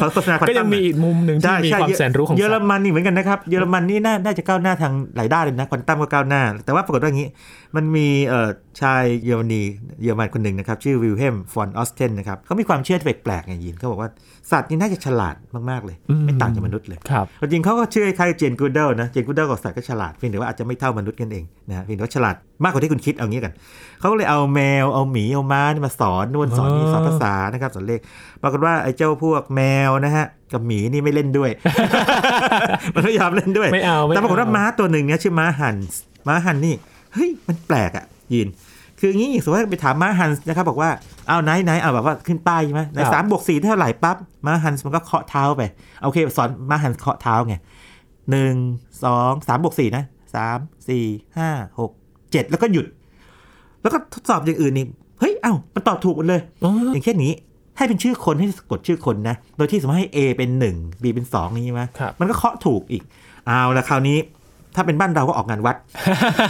[SPEAKER 2] ขอโฆษณาควอนตัม
[SPEAKER 1] ก็ยังมีอีกมุมหนึ่งที่
[SPEAKER 2] ใช่
[SPEAKER 1] มี
[SPEAKER 2] ใช่
[SPEAKER 1] ความแสนรู้ของ
[SPEAKER 2] เยอร
[SPEAKER 1] สัตว์
[SPEAKER 2] มันนี่เหมือนกันนะครับ เยอรมันนี่น่าน่าจะก้าวหน้าทางหลายด้านเลยนะควอนตัมก็ก้าวหน้า แต่ว่าปรากฏว่าอย่างนี้ มันมีเอ่อชายเยอรมนีเยอรมันคนหนึ่งนะครับ ชื่อวิลเฮมฟอนออสเทนนะครับเขามีความเชื่อที่แปลกๆไงยินเขาบอกว่าสัตว์นี่น่าจะฉลาดมากๆเลย ไม่ต่างจากมนุษย์เลย
[SPEAKER 1] ครับ
[SPEAKER 2] จริงๆเขาก็เชื่อคล้ายๆเจนกูดดอลล์นะเจนกูดดอลล์กับสัตว์ก็ฉลาดเพียงแต่ว่าอาจจะไม่เท่ามนุษย์กันเองนะฮะเพียงแต่ว่าฉลาดมากกว่าที่คุณคิดเอางี้กันเขาก็เลยเอาแมวเอาหมีเอาม้านี่มาสอนนู่นสอนนี่
[SPEAKER 1] อ๋อ
[SPEAKER 2] สอนภาษานะครับสอนเลขปรากฏว่าไอ้เจ้าพวกแมวนะฮะกับหมีนี่ไม่เล่นด้วย มันไม่ยอมเล่นด้วย
[SPEAKER 1] ไม่เอาไม่
[SPEAKER 2] แต่ปรากฏว่า
[SPEAKER 1] เอ
[SPEAKER 2] ม้าตัวหนึ่งเนี่ยชื่อม้าฮันส์ม้าฮันนี่ เฮ้ยมันแปลกอะ่ะยิน คืองี้สมมติว่าไปถามม้าฮันส์นะครับบอกว่าเอาไหนไหนเอาแบบว่าขึ้นป้ายใช่ไหมใน
[SPEAKER 1] ครับ
[SPEAKER 2] สามบวกสี่เท่าไหร่ปั๊บม้าฮันส์มันก็เคาะเท้าไปโอเคสอนม้าฮันส์เคาะเท้าไงหนึ่งสองสามบวกสี่นะสามสี่ห้าหกเจ็ดแล้วก็หยุด แล้วก็ทดสอบอย่างอื่นอีกเฮ้ยเอ้ามันตอบถูกหมดเลย
[SPEAKER 1] อ๋อ
[SPEAKER 2] อย่างเช่นนี้ให้เป็นชื่อคนให้สะกดชื่อคนนะ โดยที่สมมติให้ A เป็น 1 B เป็น2นี้ใช่ไหม
[SPEAKER 1] ครับ
[SPEAKER 2] มันก็เคาะถูกอีก เอาละคราวนี้ ถ้าเป็นบ้านเราก็ออกงานวัด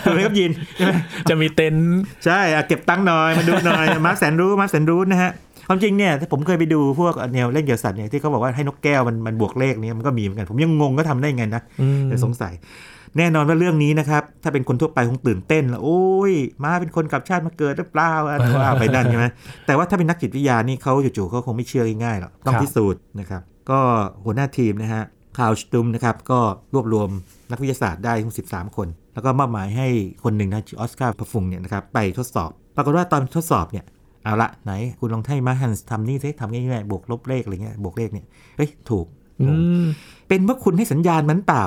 [SPEAKER 2] ถูกไหมครับยินใช่ไหม
[SPEAKER 1] จะมีเต็นท์
[SPEAKER 2] ใช่อะเก็บตังค์หน่อยมาดูหน่อยมาร์คแสนรู้มาร์คแสนรู้นะฮะความจริงเนี่ยผมเคยไปดูพวกแนวเล่นเกี่ยวกับสัตว์เนี่ยที่เขาบอกว่าให้นกแก้วมันมันบวกเลขเนี่ยมันก็มีเหมือนกันผมยังงงก็ทำได้ไงนะ
[SPEAKER 1] อืม
[SPEAKER 2] แต่สงสัย แน่นอนว่าเรื่องนี้นะครับ ถ้าเป็นคนทั่วไปคงตื่นเต้นแล้วโอ้ย มาเป็นคนกลับชาติมาเกิดหรือเปล่าอะว่าไปนั่นใช่ไหมแต่ว่าถ้าเป็นนักจิตวิทยานี่เขาจู่ๆเขาคงไม่เชื่อง่ายๆหรอกต้อง
[SPEAKER 1] ครับ
[SPEAKER 2] พิสูจน์นะครับก็หัวหน้าทีมนะฮะ คาวสตุมนะครับก็รวบรวมนักวิทยาศาสตร์ได้ทั้ง 13 คน แล้วก็มอบหมายให้คนหนึ่งนะชื่อออสการ์พฟุงเนี่ยนะครับไปทดสอบ ปรากฏว่าตอนทดสอบเนี่ยเอาละไหนคุณลองให้มาฮันส์ทำนี่สิทำง่ายๆบวกลบเลขอะไรเงี้ยบวกเลขเนี่ยเฮ้ยถูก
[SPEAKER 1] อืม
[SPEAKER 2] เป็นว่าคุณให้สัญญาณมันเปล่า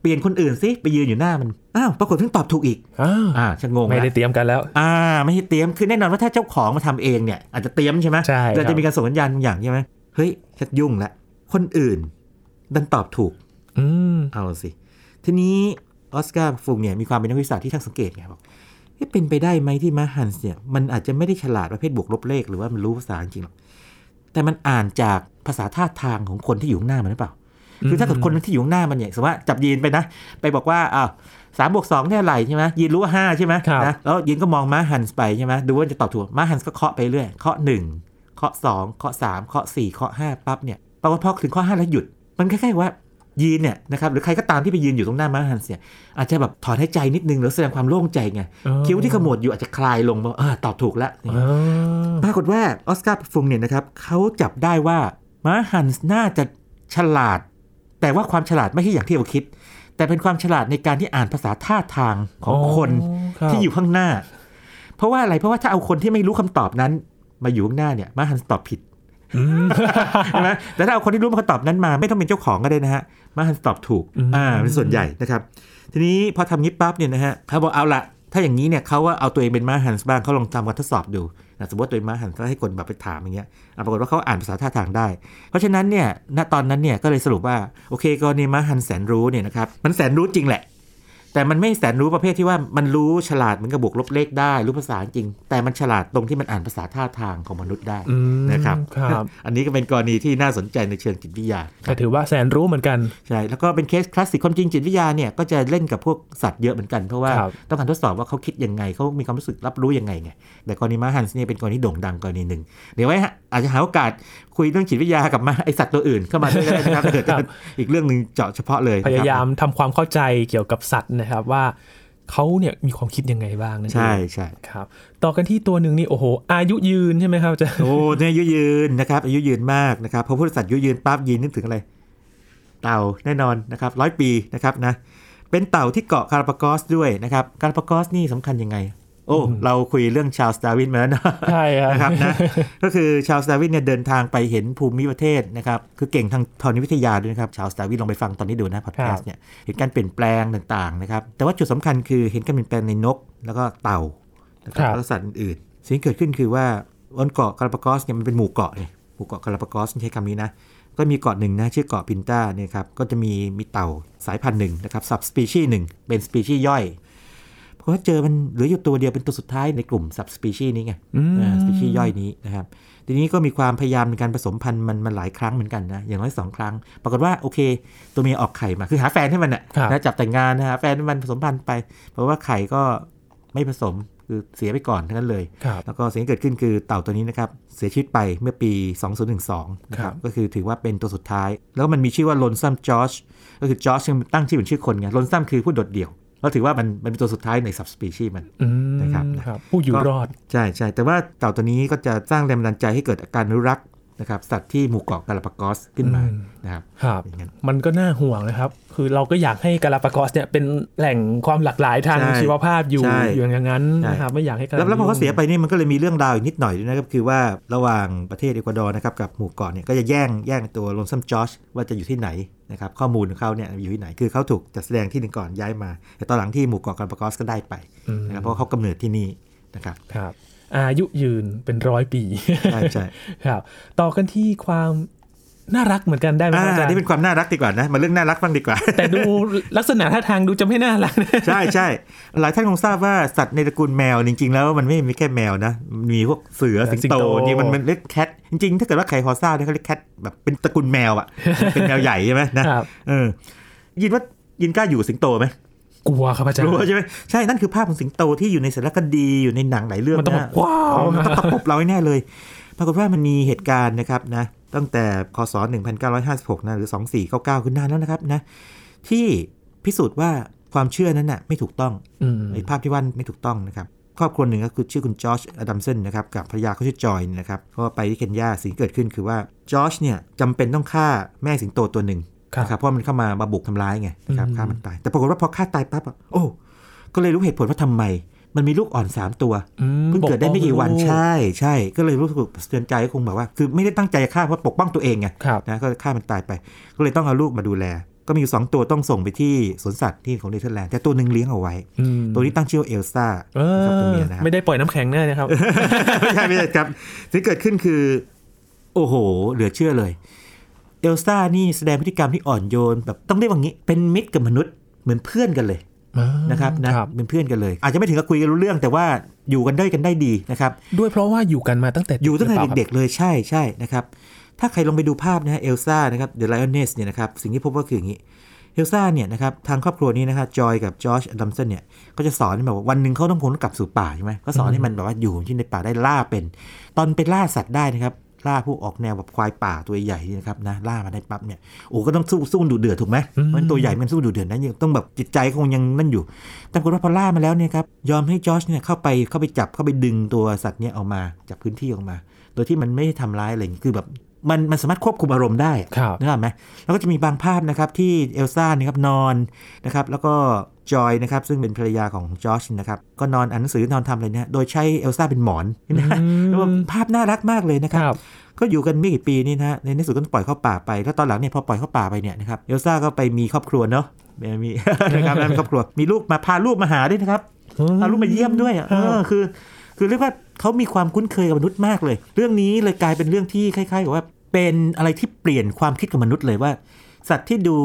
[SPEAKER 2] เปลี่ยนคนอื่นสิไปยืนอยู่หน้ามันอ้าวปรากฏเพิ่งตอบถูกอีก
[SPEAKER 1] อ้าว
[SPEAKER 2] อ่าชะงง
[SPEAKER 1] ไม่
[SPEAKER 2] ละ
[SPEAKER 1] ได้เตรียมกันแล้ว
[SPEAKER 2] อ่า ไม่ใช่เตรียมคือแน่นอนว่าถ้าเจ้าของมาทำเองเนี่ยอาจจะเตรียมใช่ไหม
[SPEAKER 1] ใช่
[SPEAKER 2] เรา
[SPEAKER 1] ครั
[SPEAKER 2] จะ
[SPEAKER 1] บ
[SPEAKER 2] มีการส่งสัญญาณบางอย่างใช่ไหมเฮ้ยชักยุ่งละคนอื่น ดันตอบถูก
[SPEAKER 1] อืม
[SPEAKER 2] เอาสิ ทีนี้ออสการ์ฟุงเนี่ยมีความเป็นนักวิทยาศาสตร์ที่ช่างสังเกตไงบอกเอ๊ะเป็นไปได้ไหมที่มาฮันส์เนี่ยมันอาจจะไม่ได้ฉลาดประเภทบวกลบเลขหรือว่ามันรู้ภาษาจริงๆหรอกแต่มันอ่านจากภาษาท่าทางของคนที่อยู่ข้างหน้ามันหรือเปล่าคือถ้าเกิดคนที่อยู่ข้างหน้ามันเนี่ยสมมติว่าจับยีนไปนะ ไปบอกว่าอ้าวสามบวกสองเนี่ยอะไรใช่ไหมยีนรู้ว่าห้าใช่ไหม
[SPEAKER 1] ครับ
[SPEAKER 2] นะแล้วยีนก็มองม้าฮันส์ไปใช่ไหมดูว่าจะตอบถูกม้าฮันส์ก็เคาะไปเรื่อยเคาะหนึ่งเคาะสองเคาะสามเคาะสี่เคาะห้าปั๊บเนี่ยปรากฏพอถึงข้อห้าแล้วหยุด มันคล้ายๆว่ายีนเนี่ยนะครับหรือใครก็ตามที่ไปยืนอยู่ตรงหน้าม้าฮันส์เนี่ยอาจจะแบบถอนหายใจนิดนึงหรือแสดงความโล่งใจไง
[SPEAKER 1] อ๋อ
[SPEAKER 2] คิ้วที่ขมวดอยู่อาจจะคลายลงว่าเออตอบถูกแล้ว
[SPEAKER 1] อ๋อ
[SPEAKER 2] ปรากฏว่าออสการ์ฟุงเนี่ยนะครับเขาจับได้ว่าม้าฮันส์น่าจะฉลาด แต่ว่าความฉลาดไม่ใช่อย่างที่เราคิด แต่เป็นความฉลาดในการที่อ่านภาษาท่าทางของคน
[SPEAKER 1] ครับ
[SPEAKER 2] ที่อยู่ข้างหน้า เพราะว่าอะไรเพราะว่าถ้าเอาคนที่ไม่รู้คำตอบนั้น มาอยู่ข้างหน้าเนี่ยม้าฮันส์ตอบผิด
[SPEAKER 1] อืม
[SPEAKER 2] ใช่ไหมแต่ถ้าเอาคนที่รู้คำตอบนั้นมาไม่ต้องเป็นเจ้าของก็ได้นะฮะม้าฮันส์ตอบถูก
[SPEAKER 1] อืม
[SPEAKER 2] อ่าเป็นส่วนใหญ่นะครับ ทีนี้พอทำงี้ปั๊บเนี่ยนะฮะเขาบอกเอาละถ้าอย่างนี้เนี่ยเขาว่าเอาตัวเองเป็นม้าฮันส์บ้างเขาลองทำการทดสอบดูนะสมมติว่าตัวเองม้าฮันส์ก็ให้คนแบบไปถามอย่างเงี้ยอะปรากฏว่าเขาอ่านภาษาท่าทางได้ เพราะฉะนั้นเนี่ยณตอนนั้นเนี่ยก็เลยสรุปว่าโอเคกรณีม้าฮันส์แสนรู้เนี่ยนะครับมันแสนรู้จริงแหละ แต่มันไม่แสนรู้ประเภทที่ว่ามันรู้ฉลาดเหมือนกับบวกลบเลขได้ รู้ภาษาจริง แต่มันฉลาดตรงที่มันอ่านภาษาท่าทางของมนุษย์ได้
[SPEAKER 1] อืม
[SPEAKER 2] นะครับ
[SPEAKER 1] ครับ
[SPEAKER 2] อันนี้ก็เป็นกรณีที่น่าสนใจในเชิงจิตวิทยา
[SPEAKER 1] แต่ถือว่าแสนรู้เหมือนกัน
[SPEAKER 2] ใช่แล้วก็เป็นเคสคลาสสิกความจริงจิตวิทยาเนี่ยก็จะเล่นกับพวกสัตว์เยอะเหมือนกันเพราะว่า
[SPEAKER 1] ครับ
[SPEAKER 2] ต้องการทดสอบว่าเขาคิดยังไงเขามีความรู้สึกรับรู้ยังไงไงแต่กรณีม้าฮันส์เนี่ยเป็นกรณีโด่งดังกรณีหนึ่งเดี๋ยวไว้ฮะอาจจะหาโอกาส คุยเรื่องจิตวิทยากับมาไอสัตว์ตัวอื่นเข้ามาด้วยก็ได้นะครับเกิดอีกเรื่องหนึ่งเจาะเฉพาะเลย
[SPEAKER 1] พ
[SPEAKER 2] นะครับ
[SPEAKER 1] ยายามทำความเข้าใจเกี่ยวกับสัตว์นะครับว่าเขาเนี่ยมีความคิดยังไงบ้างนั่นเอง
[SPEAKER 2] ใช่ใช่
[SPEAKER 1] ครับ ต่อกันที่ตัวหนึ่งนี่โอ้โห อายุยืนใช่ไหมครับอาจารย์
[SPEAKER 2] โอ้เนี่ยอายุยืนนะครับ อายุยืนมากนะครับพอพูดสัตว์อายุยืนปั๊บยีนนึกถึงอะไร เต่าแน่นอนนะครับร้อยปีนะครับนะเป็นเต่าที่เกาะคาราปากอสด้วยนะครับคาราปากอสนี่สำคัญยังไง โอ้เราคุยเรื่องชาลส์ ดาร์วินมาแล้วนะ
[SPEAKER 1] ใช่ครับ
[SPEAKER 2] นะครับนะก็คือชาลส์ ดาร์วินเนี่ยเดินทางไปเห็นภูมิประเทศนะครับคือเก่งทางธรณีวิทยาด้วยนะครับชาลส์ ดาร์วินลองไปฟังตอนนี้ดูนะพอดแคสต์เนี่ยเห็นการเปลี่ยนแปลงต่างๆนะครับแต่ว่าจุดสำคัญคือเห็นการเปลี่ยนแปลงในนก แล้วก็เต่านะครับ
[SPEAKER 1] ครับ
[SPEAKER 2] แล้วก็สัตว์อื่นๆสิ่งที่เกิดขึ้นคือว่าบนเกาะกาลาปากอสเนี่ยมันเป็นหมู่เกาะเลยหมู่เกาะกาลาปากอสใช้คำนี้นะก็มีเกาะหนึ่งนะชื่อเกาะพินต้าเนี่ยครับก็จะมีมีเต่าสายพันธุ์หนึ่งนะครับ subspecies หนึ่งเป็นสปีชีส์ย่อย เพราะว่าเจอมันเหลืออยู่ตัวเดียวเป็นตัวสุดท้ายในกลุ่ม sub species นี้ไง
[SPEAKER 1] อืม
[SPEAKER 2] สปีชีส์ย่อยนี้นะครับ ทีนี้ก็มีความพยายามในการผสมพันธุ์มันมันหลายครั้งเหมือนกันนะ อย่างน้อยสองครั้ง ปรากฏว่าโอเค ตัวเมียออกไข่มา คือหาแฟนให้มันน่ะ
[SPEAKER 1] ครับ
[SPEAKER 2] นะจับแต่งงานนะฮะแฟนให้มันผสมพันธุ์ไป เพราะว่าไข่ก็ไม่ผสมคือเสียไปก่อนทั้งนั้นเลย
[SPEAKER 1] ครับ
[SPEAKER 2] แล้วก็สิ่งที่เกิดขึ้นคือเต่าตัวนี้นะครับ เสียชีวิตไปเมื่อปี 2012 นะค
[SPEAKER 1] ครั
[SPEAKER 2] รับ
[SPEAKER 1] บ
[SPEAKER 2] ก็คือถือว่าเป็นตัวสุดท้าย แล้วมันมีชื่อว่าลอนซัมจอชก็คือจอร์จตั้งชื่อเป็นชื่อคนไง lonesome คือผู้โดดเดี่ยว เราถือว่ามันมันเป็นตัวสุดท้ายใน subspecies มัน
[SPEAKER 1] อืม
[SPEAKER 2] นะครับ
[SPEAKER 1] ครับผู้อยู่รอด
[SPEAKER 2] ใช่ใช่แต่ว่าเต่าตัวนี้ก็จะสร้างแรงบันดาลใจให้เกิดการอนุรักษ์ นะครับสัตว์ที่หมู่เกาะกาลาปากอสขึ้นมา
[SPEAKER 1] อืม
[SPEAKER 2] นะครับ
[SPEAKER 1] ครับ
[SPEAKER 2] อย่างนั้น
[SPEAKER 1] มันก็น่าห่วงนะครับ คือเราก็อยากให้กาลาปากอสเนี่ยเป็นแหล่งความหลากหลายทาง
[SPEAKER 2] ใช่
[SPEAKER 1] ชีวภาพอยู่
[SPEAKER 2] ใช่
[SPEAKER 1] อย่างนั้น
[SPEAKER 2] ใช่
[SPEAKER 1] นะครับไม่อยากให้กา
[SPEAKER 2] แล้วแล้วพอเขา
[SPEAKER 1] ยุ่ง
[SPEAKER 2] เสียไปนี่มันก็เลยมีเรื่องราวอีกนิดหน่อยด้วยนะครับคือว่าระหว่างประเทศเอกวาดอร์นะครับกับหมู่เกาะเนี่ยก็จะแย่งแย่งตัว Lonesome George ว่าจะอยู่ที่ไหนนะครับข้อมูลของเขาเนี่ยอยู่ที่ไหนคือเขาถูกจัดแสดงที่หนึ่งก่อนย้ายมา แต่ตอนหลังที่หมู่เกาะกาลาปากอสก็ได้ไป
[SPEAKER 1] อืม
[SPEAKER 2] นะครับเพราะเขากำเนิดที่นี่นะครับ
[SPEAKER 1] ครับ อายุยืนเป็นร้อยปี
[SPEAKER 2] ใช่ใช่
[SPEAKER 1] ครับ ต่อกันที่ความน่ารักเหมือนกันได้ไหม
[SPEAKER 2] อ่า
[SPEAKER 1] ครับอาจาร
[SPEAKER 2] นี่
[SPEAKER 1] ย์
[SPEAKER 2] เป็นความน่ารักดีกว่านะมาเรื่องน่ารักบ้างดีกว่า
[SPEAKER 1] แต่ดูลักษณะท่าทางดูจะไม่น่ารักนะ
[SPEAKER 2] ใช่ใช่หลายท่านคงทราบว่าสัตว์ในตระกูลแมวจริง ๆ แล้วมันไม่มีแค่แมวนะมันมีพวกเสือสิงโตนี่มันมันเรียกแคทจริงๆ ถ้าเกิดว่าใครพอทราบเนี่ยเขาเรียกแคทแบบเป็นตระกูลแมวอะเป็นแมวใหญ่ใช่ไหมนะครับเออยินว่ายินกล้าอยู่สิงโตไหม
[SPEAKER 1] กลัวครับอาจารย์
[SPEAKER 2] รู้ใช่ไหมใช่นั่นคือภาพของสิงโตที่อยู่ในสารคดีอยู่ในหนังหลายเรื่อง
[SPEAKER 1] มันต้อง
[SPEAKER 2] นะ
[SPEAKER 1] แบบว้าว
[SPEAKER 2] มันต้องตะปบเราแน่เลย ปรากฏว่ามันมีเหตุการณ์นะครับนะตั้งแต่คศ1956นะหรือ 2499ขึ้นนานแล้วนะครับนะที่พิสูจน์ว่าความเชื่อนั้นน่ะไม่ถูกต้อง
[SPEAKER 1] อืม
[SPEAKER 2] ไอ้ภาพที่ว่าไม่ถูกต้องนะครับครอบครัวหนึ่งก็คือชื่อคุณจอร์จอดัมสันนะครับกับภรรยาเขาชื่อจอยเนี่ยนะครับก็ไปที่เคนยาสิ่งที่เกิดขึ้นคือว่าจอร์จเนี่ยจำเป็นต้องฆ่าแม่สิงโตตัวหนึ่ง
[SPEAKER 1] ครับ
[SPEAKER 2] นะครับเพราะมันเข้ามามาบุกทำร้ายไงนะครับ
[SPEAKER 1] อืม
[SPEAKER 2] ฆ่ามันตาย แต่ปรากฏว่าพอฆ่าตายปั๊บอะโอ้ก็เลยรู้เหตุผลว่าทำไม มันมีลูกอ่อน 3 ตัว
[SPEAKER 1] อืม
[SPEAKER 2] เพิ่งเกิดได้ไม่กี่วัน
[SPEAKER 1] ปป้องลู
[SPEAKER 2] ใช่ใช่ ก็เลยรู้สึกสะเตือนใจก็คงแบบว่า คือไม่ได้ตั้งใจจะฆ่าเพราะปกป้องตัวเองไง
[SPEAKER 1] ครับ
[SPEAKER 2] นะก็ฆ่ามันตายไป ก็เลยต้องเอาลูกมาดูแล ก็มีอยู่สองตัวต้องส่งไปที่สวนสัตว์ที่ของเนเธอร์แลนด์แต่ตัวหนึ่งเลี้ยงเอาไว้
[SPEAKER 1] อืม
[SPEAKER 2] ตัวนี้ตั้งชื่อว่าเอลซ่า
[SPEAKER 1] เอ
[SPEAKER 2] นะครับตัว
[SPEAKER 1] อ
[SPEAKER 2] เมียนะครับ
[SPEAKER 1] ไม่ได้ปล่อยน้ำแข็งแน่นะครับ
[SPEAKER 2] ไม่ใช่ไม่ใช่ครับสิ่งที่เกิดขึ้นคือ โอ้โห เหลือเชื่อเลยเอ ลซ่านี่แสดงพฤติกรรมที่อ่อนโยนแบบต้องเรียกว่างี้ เป็นมิตรกับมนุษย์เหมือนเพื่อนกันเลยนะครับนะครับเป็นเพื่อนกันเลย อาจจะไม่ถึงกับคุยกันรู้เรื่องแต่ว่าอยู่กันได้กันได้ดีนะครับ
[SPEAKER 1] ด้วยเพราะว่าอยู่กันมาตั้งแต่
[SPEAKER 2] อยู่ตั้งแต่
[SPEAKER 1] หรือเปล่าครับ
[SPEAKER 2] เด็กๆเลยใช่ใช่นะครับ ถ้าใครลองไปดูภาพนะฮะเอลซ่านะครับ the lioness เนี่ยนะครับสิ่งที่พบก็คืออย่างนี้เอลซ่าเนี่ยนะครับทางครอบครัวนี้นะครับจอยกับจอร์จอดัมสันเนี่ยก็จะสอนแบบว่าวันหนึ่งเขาต้องคงต้องกลับสู่ป่าใช่ไหมก็สอนให้มันแบบว่าอยู่ที่ในป่าได้ล่าเป็น ตอนไปล่าสัตว์ได้นะครับ ล่าพวกออกแนวแบบควายป่าตัวใหญ่นี่นะครับนะล่ามาได้ปั๊บเนี่ยโอ้ก็ต้องสู้สู้ดูเดือดถูกไหมเพราะฉะนั้นตัวใหญ่มันสู้ดูเดือดนะยังต้องแบบจิตใจคงยังนั่นอยู่แต่ปรากฏว่าพอล่ามาแล้วเนี่ยครับยอมให้จอร์จเนี่ยเข้าไปเข้าไปจับเข้าไปดึงตัวสัตว์เนี่ยออกมาจากพื้นที่ออกมา โดยที่มันไม่ได้ทำร้ายอะไรอย่างงี้คือแบบ มันมันสามารถควบคุมอารมณ์ได้
[SPEAKER 1] ครับ
[SPEAKER 2] นึกออกไหมแล้วก็จะมีบางภาพนะครับที่เอลซ่านะครับนอนนะครับแล้วก็จอยนะครับซึ่งเป็นภรรยาของจอร์จนะครับก็นอนอ่านหนังสือนอนทำอะไรเนี่ยโดยใช้เอลซ่าเป็นหมอนนะฮะ
[SPEAKER 1] อืม
[SPEAKER 2] แล้วภาพน่ารักมากเลยนะค
[SPEAKER 1] ครับรับ
[SPEAKER 2] ก็อยู่กันไม่กี่ปีนี่นะฮะในที่สุดก็ปล่อยเข้าป่าไป แล้วตอนหลังเนี่ยพอปล่อยเข้าป่าไปเนี่ยนะครับเอลซ่าก็ไปมีครอบครัวเนาะมีนะครับแล้วมีครอบครัวมีลูกมาพาลูกมาหาด้วยนะครับพาลูกมาเยี่ยมด้วยอะเออคือคือเรียกว่าเขามีความคุ้นเคยกับมนุษย์มากเลย เรื่องนี้เลยกลายเป็นเรื่องที่คล้ายๆกับว่า เป็นอะไรที่เปลี่ยนความคิดกับมนุษย์เลยว่า สัตว์ที่ดู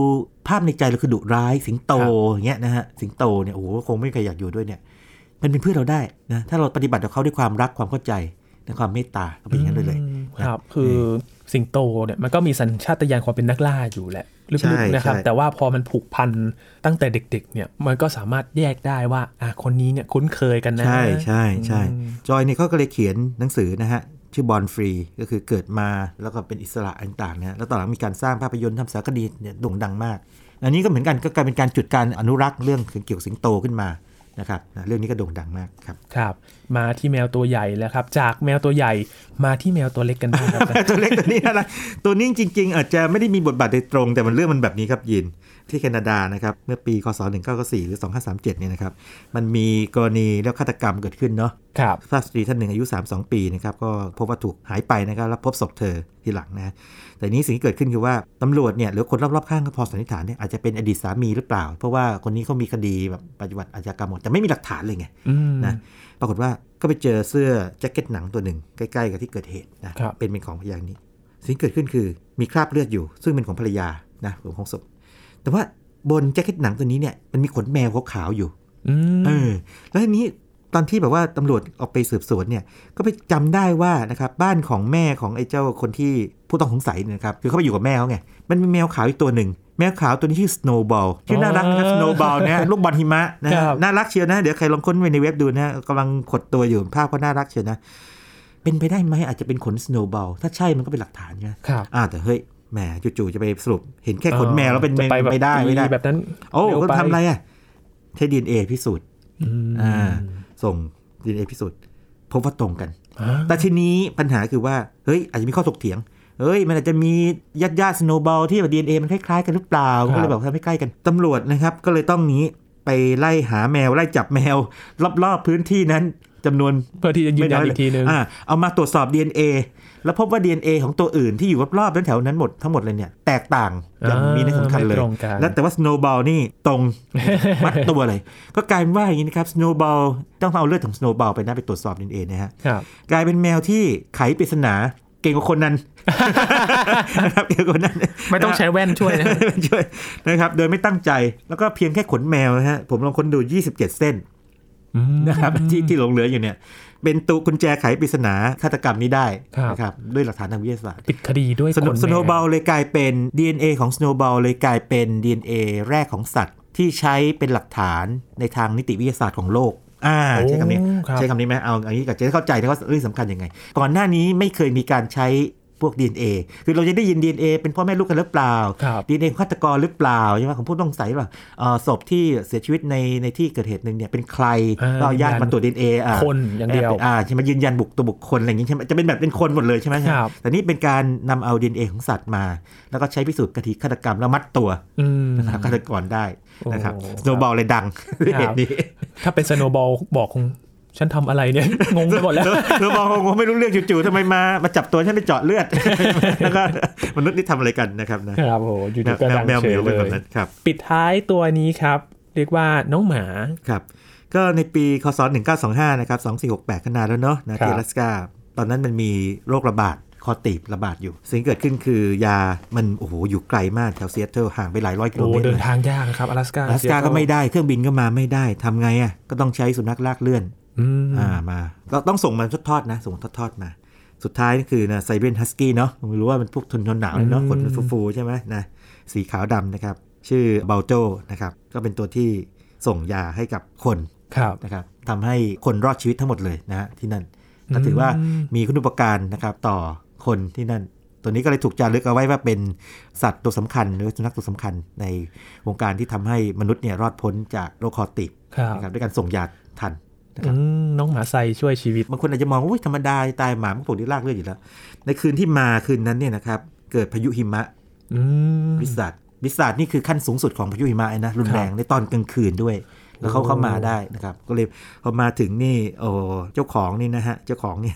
[SPEAKER 2] ภาพในใจเราคือดุร้ายสิงโตอย่างเงี้ยนะฮะสิงโตเนี่ยโอ้โหคงไม่มีใครอยากอยู่ด้วยเนี่ย มันเป็นเพื่อนเราได้นะถ้าเราปฏิบัติกับเขาด้วยความรักความเข้าใจและความเมตตาก็เป็นอย่างนั้นเลยเลย
[SPEAKER 1] อืมครับ คือสิงโตเนี่ยมันก็มีสัญชาตญาณความเป็นนักล่าอยู่แหละลึ
[SPEAKER 2] ใช่
[SPEAKER 1] กๆนะครับ
[SPEAKER 2] ใช่
[SPEAKER 1] แต่ว่าพอมันผูกพันตั้งแต่เด็ก ๆ เนี่ยมันก็สามารถแยกได้ว่าอะคนนี้เนี่ยคุ้นเคยกันนะ
[SPEAKER 2] ใช่ใช่ใช่
[SPEAKER 1] อืม
[SPEAKER 2] จอยเนี่ยเขาก็เลยเขียนหนังสือนะฮะ ชื่อบอลฟรี ก็คือเกิดมาแล้วก็เป็นอิสระต่างๆนะฮะแล้วต่อหลังมีการสร้างภาพยนตร์ทำสารคดีเนี่ยโด่งดังมาก อันนี้ก็เหมือนกันก็กลายเป็นการจุดการอนุรักษ์เรื่องเกี่ยวกับสิงโตขึ้นมา นะครับนะเรื่องนี้ก็โด่งดังมากครับ
[SPEAKER 1] ครับมาที่แมวตัวใหญ่แล้วครับ จากแมวตัวใหญ่มาที่แมวตัวเล็กกันบ้างครับ
[SPEAKER 2] ตัวเล็กตัวนี้นะตัวนี้จริง ๆ อาจจะไม่ได้มีบทบาทโดยตรง แต่มันเรื่องมันแบบนี้ครับยินที่แคนาดานะครับเมื่อปีคศ1994หรือ 2537เนี่ยนะครับมันมีกรณีแล้วฆาตกรรมเกิดขึ้นเนาะ
[SPEAKER 1] ครับ
[SPEAKER 2] ทราบสตรีท่านหนึ่งอายุ 32 ปีนะครับก็พบว่าถูกหายไปนะครับแล้วพบศพเธอทีหลังนะ แต่นี้สิ่งที่เกิดขึ้นคือว่าตำรวจเนี่ยหรือคนรอบๆข้างก็พอสันนิษฐานเนี่ยอาจจะเป็นอดีตสามีหรือเปล่า เพราะว่าคนนี้เขามีคดีแบบปฏิบัติอาชญากรรมหมดแต่ไม่มีหลักฐานเลยไง
[SPEAKER 1] อืม
[SPEAKER 2] นะปรากฏว่าก็ไปเจอเสื้อแจ็คเก็ตหนังตัวหนึ่งใกล้ๆกับที่เกิดเหตุนะครับเป็นเป็นของพยานนี้ สิ่งที่เกิดขึ้นคือมีคราบเลือดอยู่ ซึ่งเป็นของภรรยานะของศพแต่ว่าบนแจ็คเก็ตหนังตัวนี้เนี่ยมันมีขนแมวขาวๆอยู่
[SPEAKER 1] อืม
[SPEAKER 2] เออแล้วทีนี้ ตอนที่แบบว่าตำรวจออกไปสืบสวนเนี่ยก็ไปจำได้ว่านะครับบ้านของแม่ของไอ้เจ้าคนที่ผู้ต้องสงสัยเนี่ยนะครับคือเขาไปอยู่กับแม่เขาไงมันมีแมวขาวอีกตัวหนึ่งแมวขาวตัวนี้ชื่อ Snowball ชื่อน่ารักนะครับ Snowball นะลูกบอลหิมะนะฮะน่ารักเชียวนะ เดี๋ยวใครลองค้นไปในเว็บดูนะกำลังขดตัวอยู่ภาพก็น่ารักเชียวนะ เป็นไปได้ไหมอาจจะเป็นขน Snowball ถ้าใช่มันก็เป็นหลักฐานใช่ไหม
[SPEAKER 1] ครับ
[SPEAKER 2] อ่าแต่เฮ้ยแหมจู่ๆจะไปสรุป เห็นแค่ขนแมวแล้วเป็น
[SPEAKER 1] จะไปแบบ
[SPEAKER 2] ไม่ได้ไม่ได้
[SPEAKER 1] แบบนั้น
[SPEAKER 2] โอ้
[SPEAKER 1] เร็ว
[SPEAKER 2] ก็
[SPEAKER 1] ป
[SPEAKER 2] ทำอะไรอะใช้ DNA พิสูจน์
[SPEAKER 1] อืม
[SPEAKER 2] อ่า ส่ง DNA พิสูจน์พบว่าตรงกัน
[SPEAKER 1] อ่า
[SPEAKER 2] แต่ทีนี้ปัญหาคือว่า เฮ้ย อาจจะมีข้อถกเถียง เฮ้ย มันอาจจะมีญาติญาติสโนบอลที่แบบ DNA มันคล้ายๆกันหรือเปล่า ก็เลยบอกว่าไม่ใกล้กัน ตำรวจนะครับ ก็เลยต้องนี้ไปไล่หาแมว ไล่จับแมว รอบๆพื้นที่นั้น จำนวน
[SPEAKER 1] เพื่อที่จะยืนยันอีกทีนึง
[SPEAKER 2] อ่าเอามาตรวจสอบ DNA แล้วพบว่า DNA ของตัวอื่นที่อยู่รอบๆนั้นแถวนั้นหมดทั้งหมดเลยเนี่ยแตกต่างอย่างมีนัยสำคัญเลย
[SPEAKER 1] ไม่ตรงกัน
[SPEAKER 2] และแต่ว่า Snowball นี่ตรงมัดตัวเลย ก็กลายเป็นว่าอย่างนี้นะครับ Snowball ต้องเอาเลือดของ Snowball ไปนะไปตรวจสอบ DNA นะฮะ
[SPEAKER 1] ครับ
[SPEAKER 2] กลายเป็นแมวที่ไขปริศนาเก่งกว่าคนนั้นนะครับเก่งกว่าคนนั้น
[SPEAKER 1] ไม่ต้องใช้แว่นช่วยนะ
[SPEAKER 2] ช่วยนะครับ โดยไม่ตั้งใจแล้วก็เพียงแค่ขนแมวนะฮะผมลองค้นดู 27 เส้น
[SPEAKER 1] อืม
[SPEAKER 2] นะครับที่ที่หลงเหลืออยู่เนี่ย เป็นตุกุญแจไขปริศนาฆาตกรรมนี้ได้
[SPEAKER 1] ครับ
[SPEAKER 2] นะครับด้วยหลักฐานทางวิทยาศาสตร์
[SPEAKER 1] ปิดคดีด้วย
[SPEAKER 2] สโน
[SPEAKER 1] ขนแมว
[SPEAKER 2] สโนบอลเลยกลายเป็น DNA ของสโนบอลเลยกลายเป็น DNA แรกของสัตว์ที่ใช้เป็นหลักฐานในทางนิติวิทยาศาสตร์ของโลกอ่า
[SPEAKER 1] โอ้
[SPEAKER 2] ใช้คำนี้
[SPEAKER 1] ครับ
[SPEAKER 2] ใช้คำนี้ไหมเอาอันนี้กับจะได้เข้าใจนะว่าเรื่องสำคัญยังไง ก่อนหน้านี้ไม่เคยมีการใช้ พวก DNA คือเราจะได้ยิน DNA เป็นพ่อแม่ลูกกันหรือเปล่า
[SPEAKER 1] ครับ
[SPEAKER 2] DNA ของฆาตกรหรือเปล่าใช่ไหมของผู้ต้องสงสัยหรือเปล่าเอ่อศพที่เสียชีวิตในในที่เกิดเหตุหนึ่งเนี่ยเป็นใคร
[SPEAKER 1] อ่า
[SPEAKER 2] ก็เอาญาติ
[SPEAKER 1] ยืนยัน
[SPEAKER 2] มาตรวจ DNA อ่า
[SPEAKER 1] คนอย่างเดียว
[SPEAKER 2] อ่าใช่ไหมยืนยันบุคตัวบุคคลอะไรอย่างนี้ใช่ไหมจะเป็นแบบเป็นคนหมดเลยใช่ไหม
[SPEAKER 1] ครับ
[SPEAKER 2] แต่นี่เป็นการนำเอา DNA ของสัตว์มา แล้วก็ใช้พิสูจน์คดีฆาตกรรมแล้วมัดตัว
[SPEAKER 1] อืม
[SPEAKER 2] นะครับฆาตกรได้นะครับ
[SPEAKER 1] โอ้
[SPEAKER 2] สโนบอลเลยดังด้วยเหตุนี้
[SPEAKER 1] ถ้าเป็นสโนบอลบอกคง ฉันทำอะไรเนี่ย งงไปหมดแล้ว
[SPEAKER 2] สโนบอลคงไม่รู้เรื่องจู่ๆทำไมมามาจับตัวฉันไปเจาะเลือดแล้วก็มนุษย์นี่ทำอะไรกันนะครับนะครับ
[SPEAKER 1] โอ้อยู่
[SPEAKER 2] แมว
[SPEAKER 1] ๆก็ดัง
[SPEAKER 2] แมว
[SPEAKER 1] เฉ
[SPEAKER 2] เหมี
[SPEAKER 1] ย
[SPEAKER 2] ยวเป็น
[SPEAKER 1] เล
[SPEAKER 2] แบบ
[SPEAKER 1] ย
[SPEAKER 2] นั้นครับ
[SPEAKER 1] ปิดท้ายตัวนี้ครับ เรียกว่าน้องหมา
[SPEAKER 2] ครับ ก็ในปีคศ1925นะครับ2468ขนาดแล้วเนาะนะครับที่อลาสกาตอนนั้นมันมีโรคระบาดคอตีบระบาดอยู่ สิ่งที่เกิดขึ้นคือยามันโอ้โหอยู่ไกลมากแถวเซียเทิลห่างไปหลายร้อยกิโล
[SPEAKER 1] โอ้
[SPEAKER 2] เมตร
[SPEAKER 1] เดิ
[SPEAKER 2] เล
[SPEAKER 1] น
[SPEAKER 2] ย
[SPEAKER 1] ทางยากนะครับอลาสกา
[SPEAKER 2] อลาสกาก็ไม่ได้เครื่องบินก็มาไม่ได้ทำไงอะก็ต้องใช้สุนัขลากเลื่อน
[SPEAKER 1] อืม
[SPEAKER 2] อ่ามาก็ต้องส่งมันทอดๆนะ ส่งทอดๆมา สุดท้ายนี่คือนะไซเบนฮัสกี้เนาะไม่รู้ว่ามันพวกทนทนหนาวเลยเนาะขนมันฟูๆใช่ไหมนะสีขาวดำนะครับ ชื่อเบลโจนะครับก็เป็นตัวที่ส่งยาให้กับคน
[SPEAKER 1] ครับ
[SPEAKER 2] นะครับทำให้คนรอดชีวิตทั้งหมดเลยนะฮะที่นั่นก็ถือว่ามีคุณอุปการนะครับต่อคนที่นั่น ตัวนี้ก็เลยถูกจารึกเอาไว้ว่าเป็นสัตว์ตัวสำคัญหรือสุนัขตัวสำคัญในวงการที่ทำให้มนุษย์เนี่ยรอดพ้นจากโรคคอติบ
[SPEAKER 1] ครับ
[SPEAKER 2] นะครับด้วยการส่งยาทัน นะครับ
[SPEAKER 1] อืมน้องหมาไซช่วยชีวิต
[SPEAKER 2] บางคนอาจจะมองว่าอุ๊ยธรรมดาตายหมามันปลูกที่ลากเลือดอยู่แล้ว ในคืนที่มาคืนนั้นเนี่ยนะครับ เกิดพายุหิมะ
[SPEAKER 1] อืม
[SPEAKER 2] วิสัทวิสัทนี่คือขั้นสูงสุดของพายุหิมะเลยนะรุนแรงในตอนกลางคืนด้วย แล้วเขา
[SPEAKER 1] โอ้
[SPEAKER 2] เข้ามาได้นะครับ ก็เลยพอมาถึงนี่โอ้เจ้าของนี่นะฮะเจ้าของนี่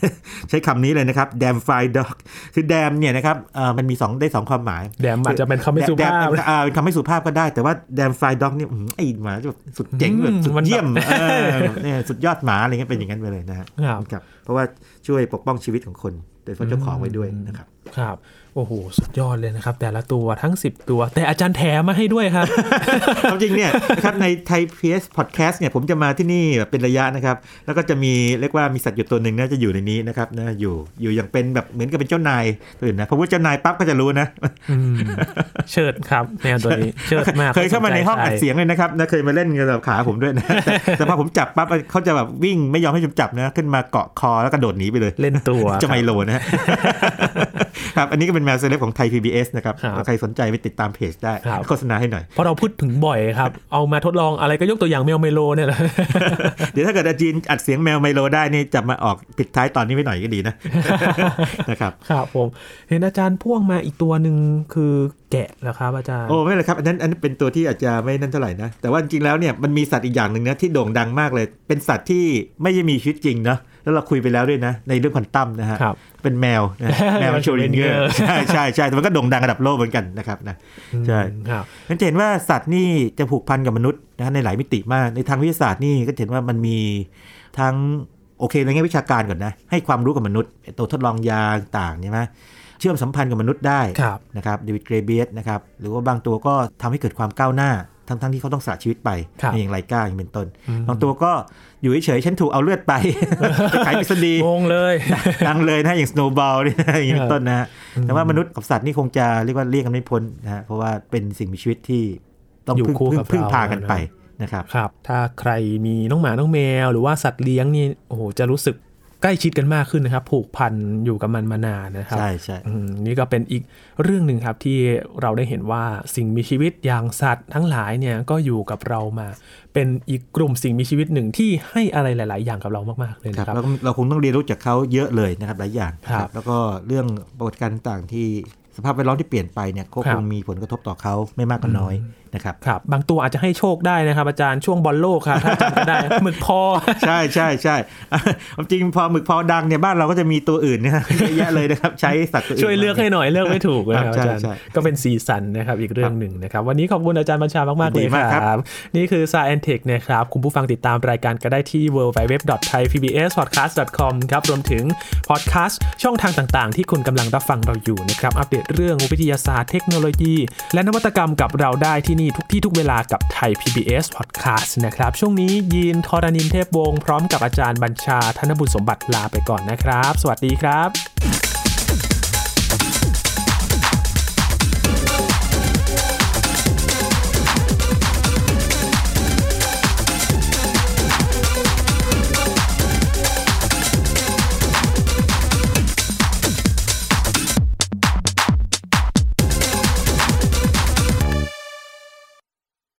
[SPEAKER 2] ใช้คำนี้เลยนะครับ damn fly dog คือ damn เนี่ยนะครับเอ่อมันมีสองได้สองความหมาย
[SPEAKER 1] แดมอาจจะเป็นคำไม่สุภาพ
[SPEAKER 2] แดมอ่าเป็นคำไม่สุภาพก็ได้ แต่ว่า damn fly dog นี่อื้อหือไอ้หมาแบบสุดเจ๋งแบบสุด
[SPEAKER 1] มันแบบ
[SPEAKER 2] เยี่ยมเออเนี่ยสุดยอดหมาอะไรเงี้ยเป็นอย่างนั้นไปเลยนะฮะ
[SPEAKER 1] ครับ
[SPEAKER 2] ครับ เพราะว่าช่วยปกป้องชีวิตของคนโดยเฉพาะเจ้าของไว้ด้วยนะครับ
[SPEAKER 1] ครับ โอ้โห สุดยอดเลยนะครับ แต่ละตัวทั้ง 10 ตัว แต่อาจารย์แถมมาให้ด้วยครับ
[SPEAKER 2] ความจริงเนี่ยนะครับในไทยพีบีเอสพอดแคสต์เนี่ยผมจะมาที่นี่แบบเป็นระยะนะครับ แล้วก็จะมีเรียกว่ามีสัตว์อยู่ตัวหนึ่งน่าจะอยู่ในนี้นะครับนะอยู่อยู่อย่างเป็นแบบเหมือนกับเป็นเจ้านายตื่นนะพอพูดเจ้านายปั๊บก็จะรู้นะ
[SPEAKER 1] อืมเชิดครับแมวตัวนี้เชิดมาก
[SPEAKER 2] เคยเข้ามาในห้องอัดเสียงใช่เลยนะครับนะเคยมาเล่นกับขาผมด้วยนะแต่แต่พอผมจับปั๊บเขาจะแบบวิ่งไม่ยอมให้ผมจับนะ ขึ้นมาเกาะคอแล้วกระโดดหนีไปเลย
[SPEAKER 1] เล่นตัวเจ้า
[SPEAKER 2] ไมโลนะครับอันนี้ก็เป็นแมวเซเลบของไทย PBS นะครับ
[SPEAKER 1] ครับ
[SPEAKER 2] ใครสนใจไปติดตามเพจได้
[SPEAKER 1] ครับ
[SPEAKER 2] โฆษณาให้หน่อย
[SPEAKER 1] เพราะเราพูดถึงบ่อยครับ เอามาทดลองอะไรก็ยกตัวอย่างแมวไมโลเนี่ยแหละ
[SPEAKER 2] เดี๋ยวถ้าเกิดอาจีนอัดเสียงแมวไมโลได้นี่จะมาออกปิดท้ายตอนนี้ไว้หน่อยก็ดีนะนะครับ
[SPEAKER 1] ครับผมเห็นอาจารย์พ่วงมาอีกตัวหนึ่งคือแกะเหรอครับอาจารย์
[SPEAKER 2] โอ้ไม่เลยครับอันนั้นอันนั้นเป็นตัวที่อาจจะไม่นั่นเท่าไหร่นะแต่ว่าจริงๆแล้วเนี่ยมันมีสัตว์อีกอย่างหนึ่งนะที่โด่งดังมากเลย เป็นสัตว์ที่ไม่ได้มีชีวิตจริงนะ แล้วเราคุยไปแล้วด้วยนะ ในเรื่องควอนตัมนะฮะ
[SPEAKER 1] ครับ
[SPEAKER 2] เป็นแมวนะแมว
[SPEAKER 1] แมว
[SPEAKER 2] โชลิงเกอ
[SPEAKER 1] Schrödinger
[SPEAKER 2] ร์ใช่ใช่ใช่แต่มันก็โด่งดังระดับโลกเหมือนกันนะครับนะใช่
[SPEAKER 1] ครับ
[SPEAKER 2] นั่นจะเห็นว่าสัตว์นี่จะผูกพันกับมนุษย์นะในหลายมิติมากในทางวิทยาศาสตร์นี่ก็จะเห็นว่ามันมีทั้งโอเคในแง่วิชาการก่อนนะ ให้ความรู้กับมนุษย์ไอ้ตัวทดลองยาต่างๆใช่ไหมเชื่อมสัมพันธ์กับมนุษย์ได้
[SPEAKER 1] ครับ
[SPEAKER 2] นะครับเดวิดเกรเบียสนะครับหรือว่าบางตัวก็ทำให้เกิดความก้าวหน้า ทั้งๆที่เขาต้องสละชีวิตไป
[SPEAKER 1] ครับ
[SPEAKER 2] อย่างไรก้าอย่างเป็นต้นบางตัวก็อยู่เฉยๆฉันถูกเอาเลือดไปไปขายปริศนีย์
[SPEAKER 1] งงเลย
[SPEAKER 2] ดังเลยนะอย่าง snowball นี่นะอย่างนี้เป็นต้นนะฮะแต่ว่ามนุษย์กับสัตว์นี่คงจะเรียกว่าเรียกกันไม่พ้นนะฮะเพราะว่าเป็นสิ่งมีชีวิตที่ต้อง
[SPEAKER 1] อยู่
[SPEAKER 2] พึ่ง
[SPEAKER 1] คู่
[SPEAKER 2] พึ่ง
[SPEAKER 1] กับ
[SPEAKER 2] พึ่ง
[SPEAKER 1] เรา
[SPEAKER 2] พากัน
[SPEAKER 1] นะ
[SPEAKER 2] ไปนะครับ
[SPEAKER 1] ครับ ถ้าใครมีน้องหมาน้องแมว หรือว่าสัตว์เลี้ยงนี่โอ้โหจะรู้สึก ใกล้ชิดกันมากขึ้นนะครับ ผูกพันอยู่กับมันมานานนะครับ
[SPEAKER 2] ใช่ใช่
[SPEAKER 1] อืมนี่ก็เป็นอีกเรื่องหนึ่งครับที่เราได้เห็นว่าสิ่งมีชีวิตอย่างสัตว์ทั้งหลายเนี่ยก็อยู่กับเรามา เป็นอีกกลุ่มสิ่งมีชีวิตหนึ่งที่ให้อะไรหลาย ๆ อย่างกับเรามากๆเลย
[SPEAKER 2] ครับ
[SPEAKER 1] นะครับ
[SPEAKER 2] แล้วก็เราคงต้องเรียนรู้จากเขาเยอะเลยนะครับหลายอย่าง
[SPEAKER 1] ครับ
[SPEAKER 2] แล้วก็เรื่องปรากฏการณ์ต่างๆที่ สภาพแวดล้อมที่เปลี่ยนไปเนี่ยก็
[SPEAKER 1] ครั
[SPEAKER 2] ค
[SPEAKER 1] บ
[SPEAKER 2] งมีผลกระทบต่อเขาไม่มากก็น้อยนะครับ
[SPEAKER 1] ครับ บางตัวอาจจะให้โชคได้นะครับอาจารย์ช่วงบอลโลกครับถ้าจำกันได้หมึกพอ
[SPEAKER 2] ใช่ใช่ใช่ความจริงพอหมึกพอดังเนี่ยบ้านเราก็จะมีตัวอื่นเนยเยอะแยะเลยนะครับ ใช้สัตว์ตัวอื่น
[SPEAKER 1] ช่วยเลือกให้หน่อยเลือกไม่ถูกนะครับ
[SPEAKER 2] ใช่
[SPEAKER 1] อาจารย์
[SPEAKER 2] ใช่
[SPEAKER 1] ก็เป็นสีสันนะครับอีกเรื่องหนึ่งนะครับ วันนี้ขอบคุณอาจารย์บัญชามากๆเลย
[SPEAKER 2] ดีมาก
[SPEAKER 1] ค
[SPEAKER 2] ครั
[SPEAKER 1] รับ
[SPEAKER 2] บ
[SPEAKER 1] นี่คือ Science Tech นะครับคุณผู้ฟังติดตามรายการก็ได้ที่ www.thaipbspodcast.com ครับรวมถึงพอดแคสต์ช่องทางต่างๆ ที่คุณกำลังรับฟังเราอยู่นะครับอัปเดตเรื่องวิทยาศาสตร์เทคโนโลยี และนวัตกรรมกับเราได้ที่นี่ทุกที่ทุกเวลากับไทย PBS Podcast นะครับ ช่วงนี้ยีนทอรานินเทพวงศ์พร้อมกับอาจารย์บัญชาธนบุญสมบัติลาไปก่อนนะครับ สวัสดีครับ